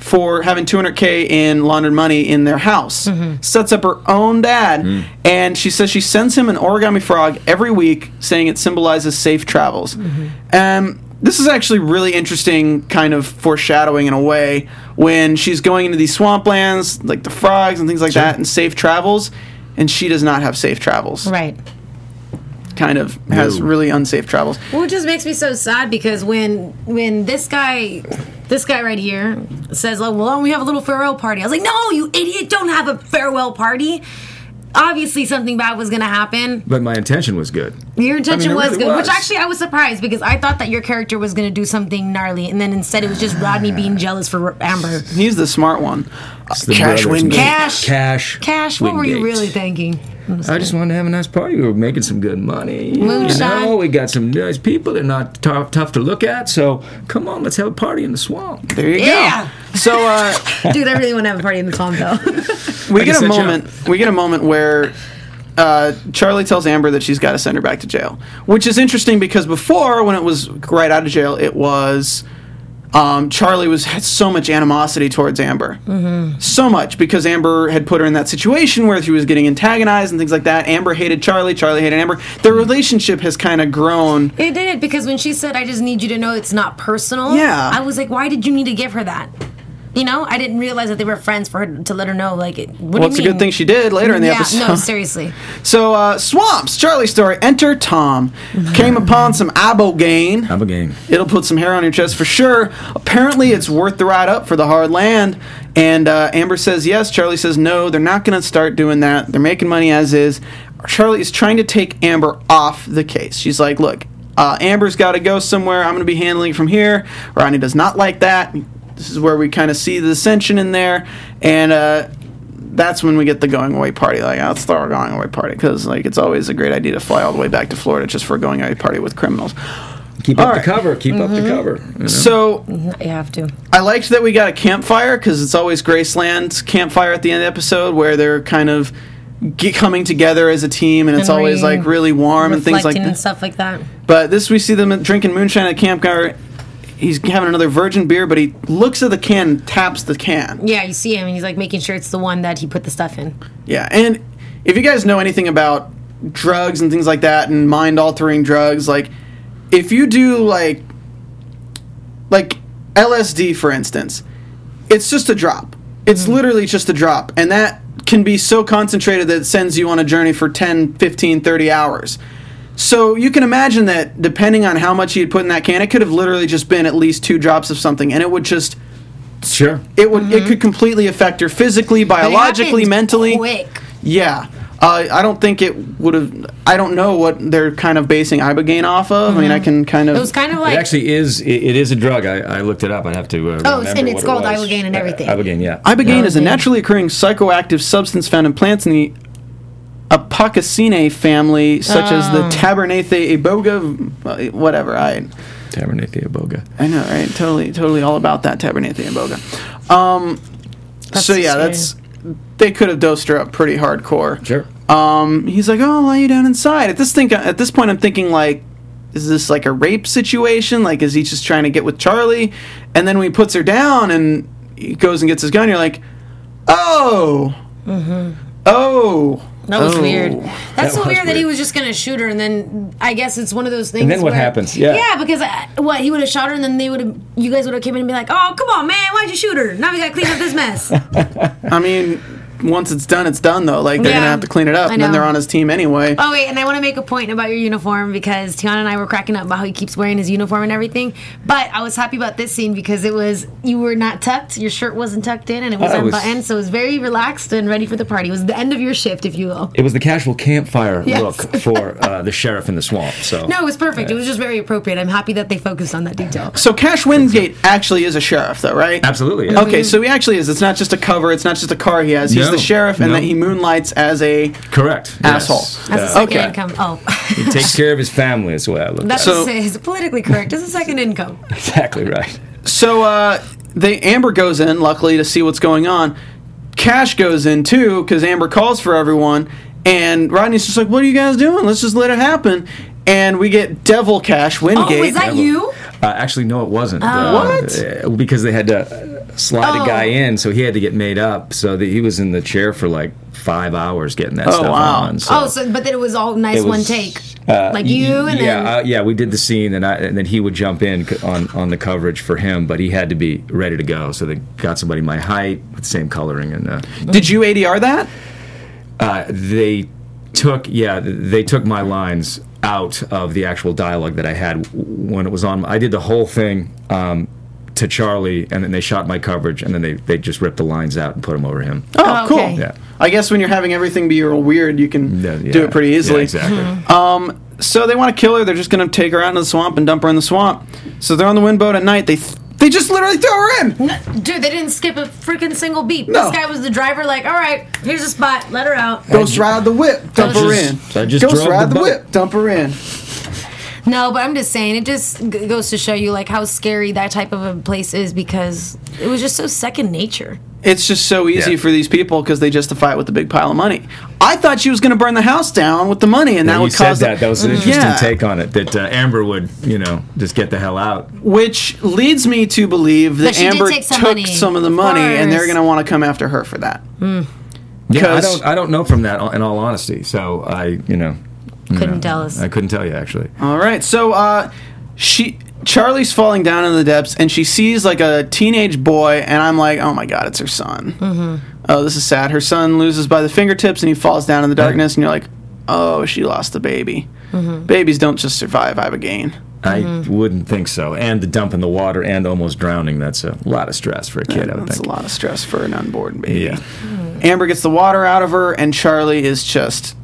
Speaker 2: for having 200k in laundered money in their house.
Speaker 1: Mm-hmm.
Speaker 2: Sets up her own dad, and she says she sends him an origami frog every week, saying it symbolizes safe travels.
Speaker 1: Mm-hmm.
Speaker 2: Um, this is actually really interesting, kind of foreshadowing in a way when she's going into these swamplands, like the frogs and things like that, and safe travels. And she does not have safe travels
Speaker 1: Right.
Speaker 2: Kind of has
Speaker 3: No.
Speaker 2: really unsafe travels.
Speaker 1: Well, it just makes me so sad because when when this guy, this guy right here says, "Oh, well, we have a little farewell party," I was like, "No, you idiot! Don't have a farewell party." Obviously, something bad was going to happen.
Speaker 3: but my intention was good.
Speaker 1: Your intention
Speaker 3: it
Speaker 1: was
Speaker 3: really
Speaker 1: good,
Speaker 3: was.
Speaker 1: which actually I was surprised because I thought that your character was going to do something gnarly, and then instead it was just Rodney being jealous for Amber.
Speaker 2: He's the smart one.
Speaker 3: It's the
Speaker 2: Cash
Speaker 3: brothers.
Speaker 2: Wingate.
Speaker 1: Cash.
Speaker 3: Cash.
Speaker 1: Cash, what were you
Speaker 3: Wingate.
Speaker 1: really thinking?
Speaker 3: I just wanted to have a nice party. We were making some good money.
Speaker 1: Moonshine.
Speaker 3: You know, we got some nice people. They're not tough, tough to look at. So come on, let's have a party in the swamp.
Speaker 2: There you
Speaker 1: Yeah.
Speaker 2: go. So uh,
Speaker 1: Dude, I really want to have a party in the swamp though.
Speaker 2: we
Speaker 3: I
Speaker 2: get a
Speaker 3: set you
Speaker 2: moment. We get a moment where uh, Charlie tells Amber that she's got to send her back to jail, which is interesting because before, when it was right out of jail, it was. Um, Charlie was had so much animosity towards Amber, mm-hmm. so much because Amber had put her in that situation where she was getting antagonized and things like that. Amber hated Charlie, Charlie hated Amber. Their relationship has kind of grown.
Speaker 1: It did because when she said, "I just need you to know it's not personal,"
Speaker 2: Yeah.
Speaker 1: I was like, "Why did you need to give her that?" You know, I didn't realize that they were friends for her to let her know. Like, it- what
Speaker 2: Well,
Speaker 1: do
Speaker 2: it's
Speaker 1: you
Speaker 2: a good thing she did later in the
Speaker 1: yeah,
Speaker 2: episode.
Speaker 1: no, seriously.
Speaker 2: So, uh, Swamps, Charlie story. Enter Tom. Came upon some ibogaine.
Speaker 3: Have a.
Speaker 2: It'll put some hair on your chest for sure. Apparently, it's worth the ride up for the hard land. And uh, Amber says yes. Charlie says no. They're not going to start doing that. They're making money as is. Charlie is trying to take Amber off the case. She's like, look, uh, Amber's got to go somewhere. I'm going to be handling it from here. Ronnie does not like that. This is where we kind of see the ascension in there. And uh, that's when we get the going away party. Like, let's throw a going away party because, like, it's always a great idea to fly all the way back to Florida just for a going away party with criminals.
Speaker 3: Keep
Speaker 2: All
Speaker 3: up
Speaker 2: right.
Speaker 3: the cover. Keep up the cover. you know?
Speaker 2: So
Speaker 1: You have to.
Speaker 2: I liked that we got a campfire because it's always Graceland's campfire at the end of the episode where they're kind of get coming together as a team, and it's
Speaker 1: And
Speaker 2: always like really warm and things like
Speaker 1: reflecting and
Speaker 2: that.
Speaker 1: stuff like that.
Speaker 2: But this we see them drinking moonshine at campfire. He's having another virgin beer, but he looks at the can, and taps the can.
Speaker 1: Yeah, you see him, and he's like making sure it's the one that he put the stuff in.
Speaker 2: Yeah, and if you guys know anything about drugs and things like that and mind altering drugs, like if you do like like LSD for instance, it's just a drop. It's mm-hmm. literally just a drop and that can be so concentrated that it sends you on a journey for 10, 15, 30 hours. So you can imagine that depending on how much he had put in that can, it could have literally just been at least two drops of something and it would just
Speaker 3: Sure.
Speaker 2: it would it could completely affect her physically,
Speaker 1: But it
Speaker 2: biologically, mentally.
Speaker 1: quick.
Speaker 2: Yeah. Uh, I don't think it would have. I don't know what they're kind of basing ibogaine off of. I mean, I can kind of.
Speaker 1: It was kind of
Speaker 3: It
Speaker 1: like
Speaker 3: actually is. It, it is a drug. I, I looked it up. I'd have to. Uh,
Speaker 1: Oh, it's-
Speaker 3: remember
Speaker 1: and it's
Speaker 3: what it
Speaker 1: called
Speaker 3: was.
Speaker 1: ibogaine and
Speaker 3: Uh,
Speaker 1: everything.
Speaker 3: ibogaine, yeah.
Speaker 2: ibogaine is a naturally occurring psychoactive substance found in plants in the Apocynaceae family, such as the
Speaker 1: Oh.
Speaker 2: Tabernaceae iboga, uh, whatever. I
Speaker 3: Tabernacle boga.
Speaker 2: I know, right? Totally, totally all about that Tabernaceae iboga. Um, so yeah,
Speaker 1: scary.
Speaker 2: that's they could have dosed her up pretty hardcore.
Speaker 3: Sure.
Speaker 2: Um, he's like, "Oh, I'll lie you down inside." At this think, at this point, I'm thinking like, is this like a rape situation? Like, is he just trying to get with Charlie? And then when he puts her down and he goes and gets his gun, you're like, "Oh, oh."
Speaker 1: That was
Speaker 2: oh."
Speaker 1: weird. That's so
Speaker 3: was
Speaker 1: weird, that he was just gonna shoot her, and then I guess it's one of those things.
Speaker 3: And then what
Speaker 1: where-
Speaker 3: happens? Yeah.
Speaker 1: yeah, because uh, what he would have shot her, and then they would have, you guys would have came in and be like, "Oh, come on, man, why'd you shoot her? Now we gotta clean up this mess."
Speaker 2: I mean, once it's done, it's done though. Like they're gonna have to clean it up, and then they're on his team anyway.
Speaker 1: Oh wait, and I want to make a point about your uniform because Tiana and I were cracking up about how he keeps wearing his uniform and everything. But I was happy about this scene because it was you were not tucked, your shirt wasn't tucked in, and it was
Speaker 3: Oh, it was-
Speaker 1: unbuttoned, so it was very relaxed and ready for the party. It was the end of your shift, if you will.
Speaker 3: It was the casual campfire
Speaker 1: Yes.
Speaker 3: look for uh, the sheriff in the swamp. So
Speaker 1: No, it was perfect. It was just very appropriate. I'm happy that they focused on that detail.
Speaker 2: So Cash Wingate actually is a sheriff, though, right?
Speaker 3: absolutely. Yeah.
Speaker 2: Okay, so he actually is. It's not just a cover. It's not just a car he has. He's
Speaker 3: No,
Speaker 2: the sheriff, and
Speaker 3: no.
Speaker 2: that he moonlights as a.
Speaker 3: Correct.
Speaker 2: Asshole.
Speaker 3: Yes.
Speaker 1: As a second
Speaker 2: okay.
Speaker 1: income. Oh,
Speaker 3: he takes care of his family as well.
Speaker 1: that's
Speaker 2: So-
Speaker 1: is politically correct. As a second income.
Speaker 3: exactly right.
Speaker 2: So uh, they Amber goes in, luckily, to see what's going on. Cash goes in too because Amber calls for everyone, and Rodney's just like, "What are you guys doing? Let's just let it happen." And we get Devil Cash Wingate.
Speaker 1: Oh, was that you?
Speaker 3: Uh, actually, no, it wasn't. Uh,
Speaker 2: What?
Speaker 3: uh, because they had to slide
Speaker 1: Oh.
Speaker 3: a guy in, so he had to get made up. So that he was in the chair for like five hours getting that
Speaker 2: Oh,
Speaker 3: stuff
Speaker 2: wow.
Speaker 3: on. So.
Speaker 1: Oh, so but then it was all nice
Speaker 3: It
Speaker 1: one take,
Speaker 3: uh,
Speaker 1: like you and
Speaker 3: yeah,
Speaker 1: then.
Speaker 3: uh, yeah, we did the scene, and, I, and then he would jump in on on the coverage for him, but he had to be ready to go. So they got somebody my height with the same coloring, and uh,
Speaker 2: Did you ADR that?
Speaker 3: uh, they took yeah they took my lines out of the actual dialogue that I had when it was on. I did the whole thing um, to Charlie, and then they shot my coverage, and then they, they just ripped the lines out and put them over him.
Speaker 2: Oh,
Speaker 1: Oh,
Speaker 2: cool.
Speaker 1: okay.
Speaker 3: Yeah.
Speaker 2: I guess when you're having everything be real weird, you can
Speaker 3: Yeah,
Speaker 2: do it pretty
Speaker 3: Yeah,
Speaker 2: easily.
Speaker 3: exactly. Hmm.
Speaker 2: Um, so they want to kill her. They're just going to take her out into the swamp and dump her in the swamp. So they're on the windboat at night. They th- they just literally throw her in.
Speaker 1: Dude, they didn't skip a freaking single beat.
Speaker 2: No.
Speaker 1: This guy was the driver, like, all right, here's a spot, let her out.
Speaker 2: Ghost ride the whip, dump her in.
Speaker 3: I just
Speaker 2: Ghost
Speaker 3: drove
Speaker 2: ride
Speaker 3: the
Speaker 2: the, whip, dump her in.
Speaker 1: No, but I'm just saying, it just g- goes to show you, like, how scary that type of a place is because it was just so second nature.
Speaker 2: It's just so easy
Speaker 3: Yeah.
Speaker 2: for these people because they justify it with the big pile of money. I thought she was going to burn the house down with the money, and that
Speaker 3: you
Speaker 2: would
Speaker 3: said
Speaker 2: cause the-
Speaker 3: that. That was an interesting
Speaker 2: Yeah.
Speaker 3: take on it. That uh, Amber would, you know, just get the hell out.
Speaker 2: Which leads me to believe that
Speaker 1: But she did
Speaker 2: Amber
Speaker 1: some
Speaker 2: took
Speaker 1: money,
Speaker 2: some of the
Speaker 1: of
Speaker 2: money, and they're going to want to come after her for that.
Speaker 3: Yeah, I don't. I don't know from that. In all honesty, so I, you know, you
Speaker 1: Couldn't
Speaker 3: know,
Speaker 1: tell us.
Speaker 3: I couldn't tell you actually.
Speaker 2: All right, so uh, she Charlie's falling down in the depths, and she sees like a teenage boy, and I'm like, oh my god, it's her son. Mm-hmm. Oh, this is sad. Her son loses by the fingertips, and he falls down in the darkness, and you're like, oh, she lost the baby.
Speaker 1: Mm-hmm.
Speaker 2: Babies don't just survive Ibogaine.
Speaker 3: I wouldn't think so. And the dump in the water and almost drowning—that's a lot of stress for a kid. I would
Speaker 2: That's
Speaker 3: think.
Speaker 2: a lot of stress for an unborn baby.
Speaker 3: Yeah.
Speaker 2: Amber gets the water out of her, and Charlie is just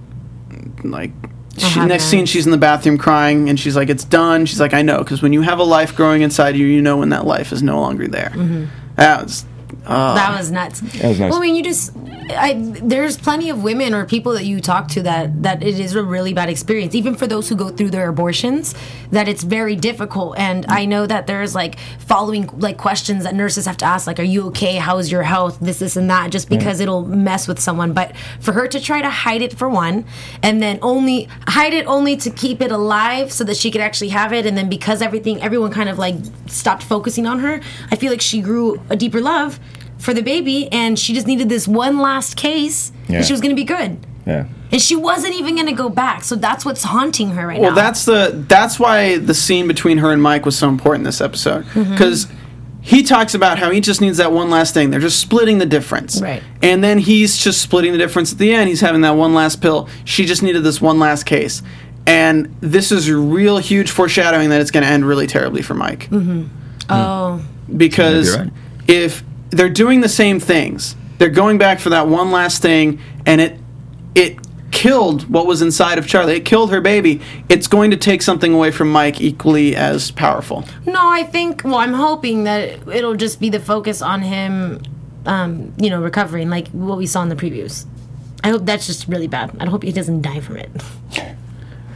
Speaker 2: like. She, next scene, she's in the bathroom crying, and she's like, "It's done." She's like, "I know," because when you have a life growing inside you, you know when that life is no longer there.
Speaker 1: Mm-hmm.
Speaker 2: That was Ah.
Speaker 1: that was nuts.
Speaker 3: That was nice.
Speaker 1: Well, I mean, you just. I, there's plenty of women or people that you talk to that that it is a really bad experience even for those who go through their abortions that it's very difficult and i know that there's like following like questions that nurses have to ask like are you okay how's your health this this and that just because it'll mess with someone but for her to try to hide it for one and then only hide it only to keep it alive so that she could actually have it and then because everything everyone kind of like stopped focusing on her i feel like she grew a deeper love for the baby and she just needed this one last case
Speaker 3: Yeah.
Speaker 1: and she was going to be good
Speaker 3: Yeah.
Speaker 1: and she wasn't even going to go back so that's what's haunting her right
Speaker 2: Well,
Speaker 1: now Well,
Speaker 2: that's the that's why the scene between her and Mike was so important this episode
Speaker 1: Mm-hmm.
Speaker 2: because he talks about how he just needs that one last thing. They're just splitting the difference,
Speaker 1: Right.
Speaker 2: And then he's just splitting the difference at the end. He's having that one last pill. She just needed this one last case, and this is real huge foreshadowing that it's going to end really terribly for Mike
Speaker 1: oh
Speaker 2: because
Speaker 3: Maybe right.
Speaker 2: if they're doing the same things, they're going back for that one last thing, and it it killed what was inside of Charlie. It killed her baby. It's going to take something away from Mike equally as powerful.
Speaker 1: no i think well i'm hoping that it'll just be the focus on him um, you know recovering like what we saw in the previews i hope that's just really bad i hope he doesn't die from it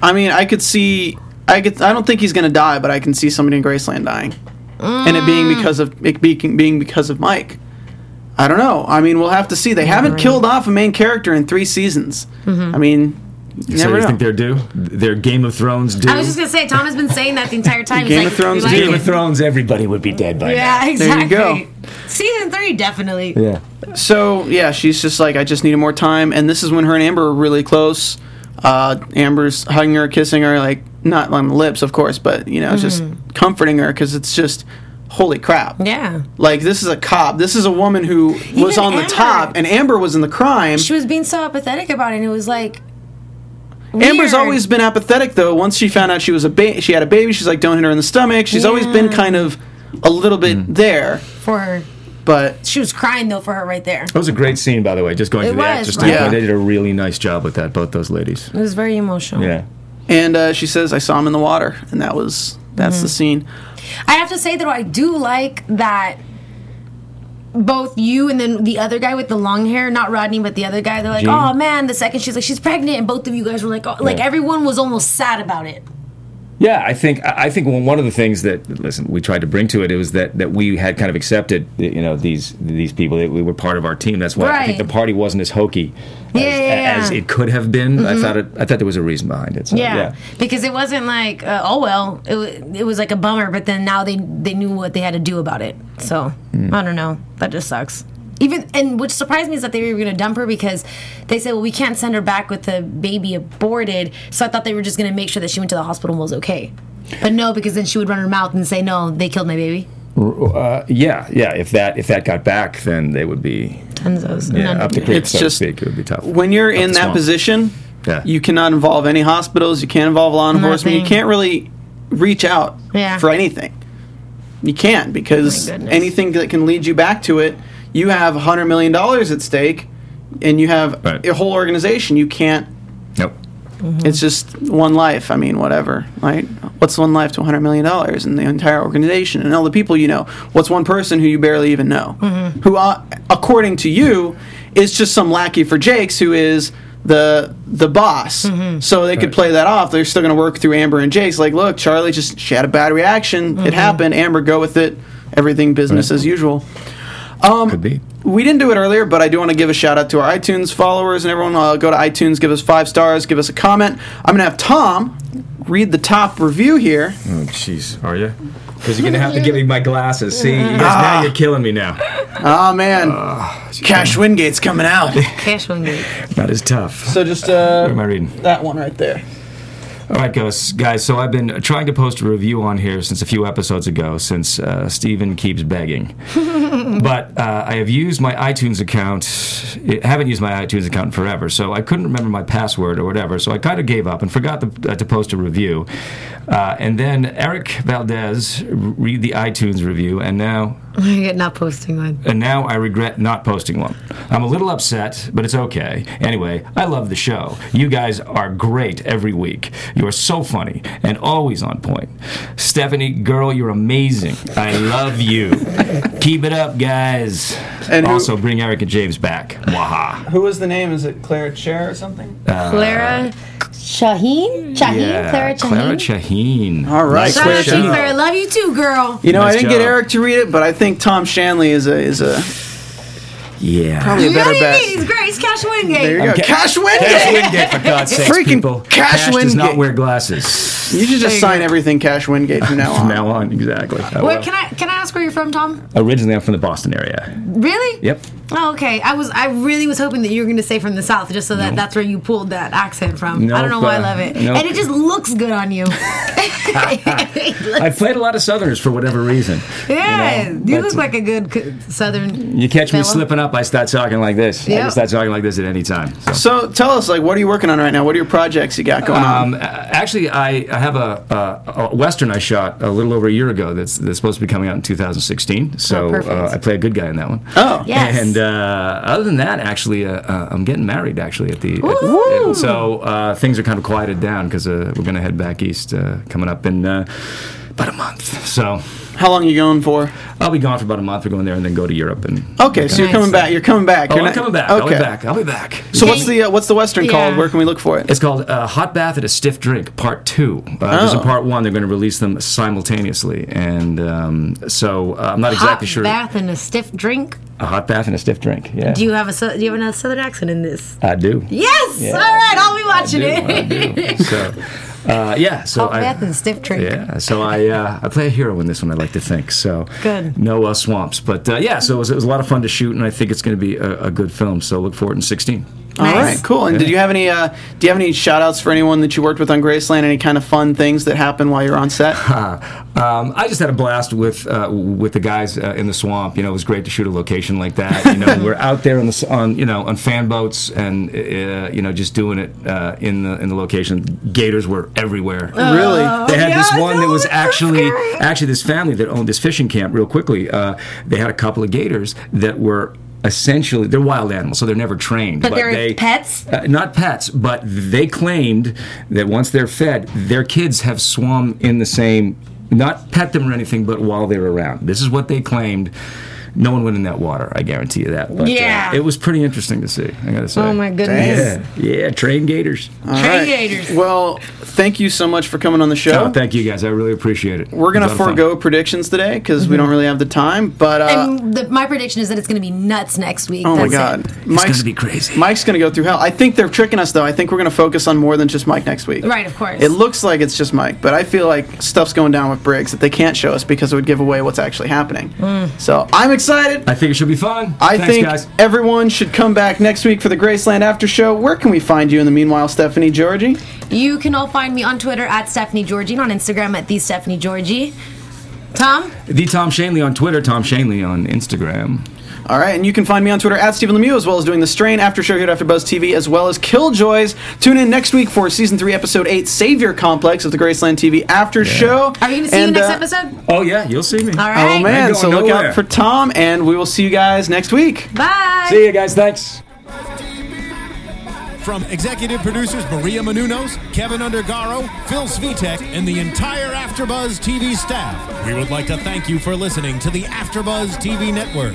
Speaker 2: I mean, I could see. I could. I don't think he's going to die, but I can see somebody in Graceland dying, and it being because of it being, being because of Mike. I don't know. I mean, we'll have to see. They haven't
Speaker 1: right.
Speaker 2: killed off a main character in three seasons. I mean, you
Speaker 3: So
Speaker 2: never
Speaker 3: you
Speaker 2: know.
Speaker 3: think they're due? They're Game of Thrones due?
Speaker 1: i was just going to say tom has been saying that the entire time
Speaker 2: Game
Speaker 1: He's
Speaker 2: of Thrones
Speaker 1: like
Speaker 3: Game
Speaker 1: it.
Speaker 3: of Thrones, everybody would be dead by now.
Speaker 1: yeah
Speaker 2: There
Speaker 1: exactly
Speaker 2: you go.
Speaker 1: season three definitely.
Speaker 3: Yeah.
Speaker 2: So yeah, she's just like, I just needed more time, and this is when her and Amber are really close. Uh, Amber's hugging her, kissing her, like not on the lips, of course, but you know, just mm-hmm. comforting her because it's just, holy crap.
Speaker 1: yeah
Speaker 2: Like this is a cop. This is a woman who was
Speaker 1: Even
Speaker 2: on the top, and Amber was in the crime.
Speaker 1: she was being so apathetic about it and it was like
Speaker 2: Amber's always been apathetic though. Once she found out she was a ba- she had a baby, she's like, don't hit her in the stomach. She's always been kind of a little bit mm. there,
Speaker 1: for her
Speaker 2: but
Speaker 1: she was crying though for her right there
Speaker 3: That was a great scene, by the way. Just going
Speaker 1: It
Speaker 3: to the
Speaker 1: was,
Speaker 3: actor
Speaker 1: right?
Speaker 3: standpoint,
Speaker 2: Yeah.
Speaker 3: they did a really nice job with that. Both those ladies.
Speaker 1: it was very emotional
Speaker 3: Yeah.
Speaker 2: And uh, she says, I saw him in the water, and that was that's the scene.
Speaker 1: I have to say though, I do like that both you and then the other guy with the long hair, not Rodney, but the other guy, they're like,
Speaker 3: Gene?
Speaker 1: oh man, the second she's like, she's pregnant, and both of you guys were like, oh, like everyone was almost sad about it.
Speaker 3: Yeah, I think I think one of the things that listen we tried to bring to it it was that that we had kind of accepted you know these these people that we were part of our team. That's why I think the party wasn't as hokey as,
Speaker 1: Yeah,
Speaker 3: as it could have been. I thought it I thought there was a reason behind it. So,
Speaker 1: Yeah,
Speaker 3: yeah.
Speaker 1: because it wasn't like, uh, oh well, it, it was like a bummer, but then now they they knew what they had to do about it. So I don't know, that just sucks. Even and which surprised me is that they were going to dump her because they said, well, we can't send her back with the baby aborted. So I thought they were just going to make sure that she went to the hospital and was okay. But no, because then she would run her mouth and say, no, they killed my baby.
Speaker 3: Uh, yeah, yeah. If that if that got back, then they would be
Speaker 1: Tenzos.
Speaker 3: yeah,
Speaker 1: None
Speaker 3: up the
Speaker 1: of
Speaker 3: creek,
Speaker 2: It's
Speaker 3: so
Speaker 2: just-
Speaker 3: to speak. It would be tough.
Speaker 2: when you're in that
Speaker 3: swamp.
Speaker 2: position,
Speaker 3: Yeah.
Speaker 2: you cannot involve any hospitals. You can't involve law enforcement. You can't really reach out
Speaker 1: Yeah.
Speaker 2: for anything. You can't because
Speaker 1: My goodness.
Speaker 2: anything that can lead you back to it, you have hundred million dollars at stake, and you have
Speaker 3: Right.
Speaker 2: a whole organization. You can't.
Speaker 3: Nope. Mm-hmm.
Speaker 2: It's just one life. I mean, whatever, right? What's one life to hundred million dollars in the entire organization and all the people you know? What's one person who you barely even know, mm-hmm. who, uh, according to you, is just some lackey for Jake's, who is the the boss. Mm-hmm. So they could
Speaker 3: Right.
Speaker 2: play that off. They're still going to work through Amber and Jake's. Like, look, Charlie just she had a bad reaction. It happened. Amber, go with it. Everything business
Speaker 3: Right.
Speaker 2: as usual. Um,
Speaker 3: Could be.
Speaker 2: We didn't do it earlier, but I do want to give a shout out to our iTunes followers and everyone. Uh, go to iTunes, give us five stars, give us a comment. I'm going to have Tom read the top review here.
Speaker 3: Oh, jeez. Are you? Because you're gonna have to give me my glasses. See, you guys, now you're killing me now.
Speaker 2: Oh man, Cash Wingate's coming out.
Speaker 1: Cash Wingate. gate.
Speaker 3: Not as tough.
Speaker 2: so just
Speaker 3: What am
Speaker 2: uh,
Speaker 3: I reading?
Speaker 2: that one right there.
Speaker 3: All right, guys. Guys, so I've been trying to post a review on here since a few episodes ago, since uh, Steven keeps begging. but uh, I have used my iTunes account. I haven't used my iTunes account in forever, so I couldn't remember my password or whatever. So I kind of gave up and forgot to, uh, to post a review. Uh, and then Eric Valdez read the iTunes review, and now
Speaker 1: I get not posting one.
Speaker 3: and now I regret not posting one. I'm a little upset, but it's okay. Anyway, I love the show. You guys are great every week. You are so funny and always on point. Stephanie, girl, you're amazing. I love you. Keep it up, guys.
Speaker 2: And who-
Speaker 3: also, bring Eric and James back. Waha.
Speaker 2: Who was the name? Is it Clara Chair or something?
Speaker 1: Uh, Clara Shaheen? Shaheen? Clara Shaheen?
Speaker 3: Clara Shaheen.
Speaker 2: All right,
Speaker 3: Nice
Speaker 1: Shout
Speaker 2: Clara
Speaker 1: out to Clara. Love you too, girl.
Speaker 2: You know, I didn't get. Eric to read it, but I think Tom Shanley is a is a
Speaker 3: Yeah.
Speaker 2: probably a better bet.
Speaker 1: He's great. He's Cash Wingate.
Speaker 2: There you go.
Speaker 3: Okay.
Speaker 2: Cash
Speaker 3: Cash
Speaker 2: Wingate.
Speaker 3: Wingate, for God's sake,
Speaker 2: Freaking
Speaker 3: people.
Speaker 2: Cash
Speaker 3: does
Speaker 2: Wingate.
Speaker 3: not wear glasses.
Speaker 2: You should just sign
Speaker 1: go.
Speaker 2: everything Cash Wingate from now on.
Speaker 3: From now on, exactly. I
Speaker 1: Wait,
Speaker 3: will.
Speaker 1: can I can I ask where you're from, Tom?
Speaker 3: Originally, I'm from the Boston area.
Speaker 1: Really?
Speaker 3: Yep.
Speaker 1: Oh, okay. I was I really was hoping that you were going to say from the south, just so that
Speaker 3: No.
Speaker 1: that's where you pulled that accent from. I don't know why I
Speaker 3: uh,
Speaker 1: love it,
Speaker 3: nope.
Speaker 1: and it just looks good on you.
Speaker 3: I played a lot of Southerners for whatever reason.
Speaker 1: yeah,
Speaker 3: know,
Speaker 1: you
Speaker 3: but-
Speaker 1: look like a good southern.
Speaker 3: You catch me slipping up, I start talking like this. I
Speaker 1: Yep.
Speaker 3: can start talking like this at any time. So.
Speaker 2: So tell us, like, what are you working on right now? What are your projects you got going
Speaker 3: Um,
Speaker 2: on?
Speaker 3: actually, I, I have a, a, a western I shot a little over a year ago that's, that's supposed to be coming out in 2016. So
Speaker 1: Oh,
Speaker 3: uh, I play a good guy in that one.
Speaker 2: Oh,
Speaker 1: Yes.
Speaker 3: And uh, other than that, actually, uh, uh, I'm getting married. Actually, at the at-
Speaker 1: Woo!
Speaker 3: so uh, things are kind of quieted down because uh, we're going to head back east uh, coming up in uh, about a month. So
Speaker 2: how long are you going for?
Speaker 3: I'll be gone for about a month. We're going there and then go to Europe and.
Speaker 2: Okay, so you're
Speaker 1: Nice.
Speaker 2: coming back. You're coming back.
Speaker 3: Oh,
Speaker 2: You're
Speaker 3: I'm
Speaker 2: not-
Speaker 3: coming back.
Speaker 2: Okay.
Speaker 3: I'll be back. I'll be back.
Speaker 2: So what's the uh, what's the western called? Where can we look for it?
Speaker 3: It's called uh, Hot Bath at a Stiff Drink, Part Two. Uh, There's a
Speaker 2: Oh.
Speaker 3: Part One. They're going to release them simultaneously, and um, so uh, I'm not
Speaker 1: Hot
Speaker 3: exactly sure.
Speaker 1: bath and a stiff drink.
Speaker 3: A hot bath and a stiff drink. Yeah,
Speaker 1: Do you have a do you have a southern accent in this?
Speaker 3: I do.
Speaker 1: Yes.
Speaker 3: Yeah.
Speaker 1: All right, I'll be watching it.
Speaker 3: So, uh, yeah. So
Speaker 1: Hot
Speaker 3: I,
Speaker 1: bath and stiff drink.
Speaker 3: Yeah, so I uh, I play a hero in this one. I like to think so.
Speaker 1: Good.
Speaker 3: No uh, swamps, but uh, yeah. So it was, it was a lot of fun to shoot, and I think it's going to be a, a good film. So look forward to it in 16.
Speaker 2: All
Speaker 1: Nice.
Speaker 2: right, cool. And did you have any? Uh, do you have any shout outs for anyone that you worked with on Graceland? Any kind of fun things that happened while you were on set?
Speaker 3: Um, I just had a blast with uh, with the guys uh, in the swamp. You know, it was great to shoot a location like that. You know, we're out there on the on you know on fan boats and uh, you know just doing it uh, in the in the location. Gators were everywhere.
Speaker 2: really?
Speaker 3: They had this one
Speaker 1: no,
Speaker 3: that was
Speaker 1: it's so
Speaker 3: actually actually this family that owned this fishing camp. Real quickly, uh, they had a couple of gators that were essentially they're wild animals, so they're never trained.
Speaker 1: But they're
Speaker 3: they,
Speaker 1: pets?
Speaker 3: uh, not pets, but they claimed that once they're fed, their kids have swum in the same, not pet them or anything, but while they're around. This is what they claimed. No one went in that water. I guarantee you that. But, uh,
Speaker 1: Yeah.
Speaker 3: it was pretty interesting to see. I gotta say.
Speaker 1: Oh my goodness.
Speaker 3: Yeah, yeah, trained gators.
Speaker 2: All
Speaker 1: Train gators.
Speaker 2: Well, thank you so much for coming on the show.
Speaker 3: Oh, thank you guys. I really appreciate it.
Speaker 2: We're gonna
Speaker 3: was a lot of fun.
Speaker 2: forego predictions today because we don't really have the time. But uh,
Speaker 1: and the, my prediction is that it's going to be nuts next week.
Speaker 2: oh my god,
Speaker 1: it.
Speaker 3: It's gonna be crazy.
Speaker 2: Mike's gonna go through hell. I think they're tricking us though. I think we're gonna focus on more than just Mike next week.
Speaker 1: Right, of course.
Speaker 2: It looks like it's just Mike, but I feel like stuff's going down with Briggs that they can't show us because it would give away what's actually happening. So I'm excited.
Speaker 3: I think it should be fun.
Speaker 2: I
Speaker 3: Thanks,
Speaker 2: think
Speaker 3: guys.
Speaker 2: everyone should come back next week for the Graceland After Show. Where can we find you in the meanwhile, Stephanie Georgie?
Speaker 1: You can all find me on Twitter at Stephanie Georgie and on Instagram at the Stephanie Georgie. Tom,
Speaker 3: The Tom Shanley on Twitter, Tom Shanley on Instagram.
Speaker 2: All right, and you can find me on Twitter at Stephen Lemieux, as well as doing the Strain After Show here at AfterBuzz TV, as well as Killjoys. Tune in next week for season three, episode eight, Savior Complex of the Graceland TV After Show.
Speaker 1: are you going to see
Speaker 2: And,
Speaker 1: you next
Speaker 2: uh,
Speaker 1: episode?
Speaker 3: Oh yeah, you'll see me.
Speaker 1: All right.
Speaker 2: Oh man, so
Speaker 3: going
Speaker 2: look
Speaker 3: nowhere.
Speaker 2: out for Tom, and we will see you guys next week.
Speaker 1: Bye.
Speaker 3: See you guys. Thanks.
Speaker 4: From executive producers Maria Menounos, Kevin Undergaro, Phil Svitek, and the entire AfterBuzz TV staff, we would like to thank you for listening to the AfterBuzz TV network.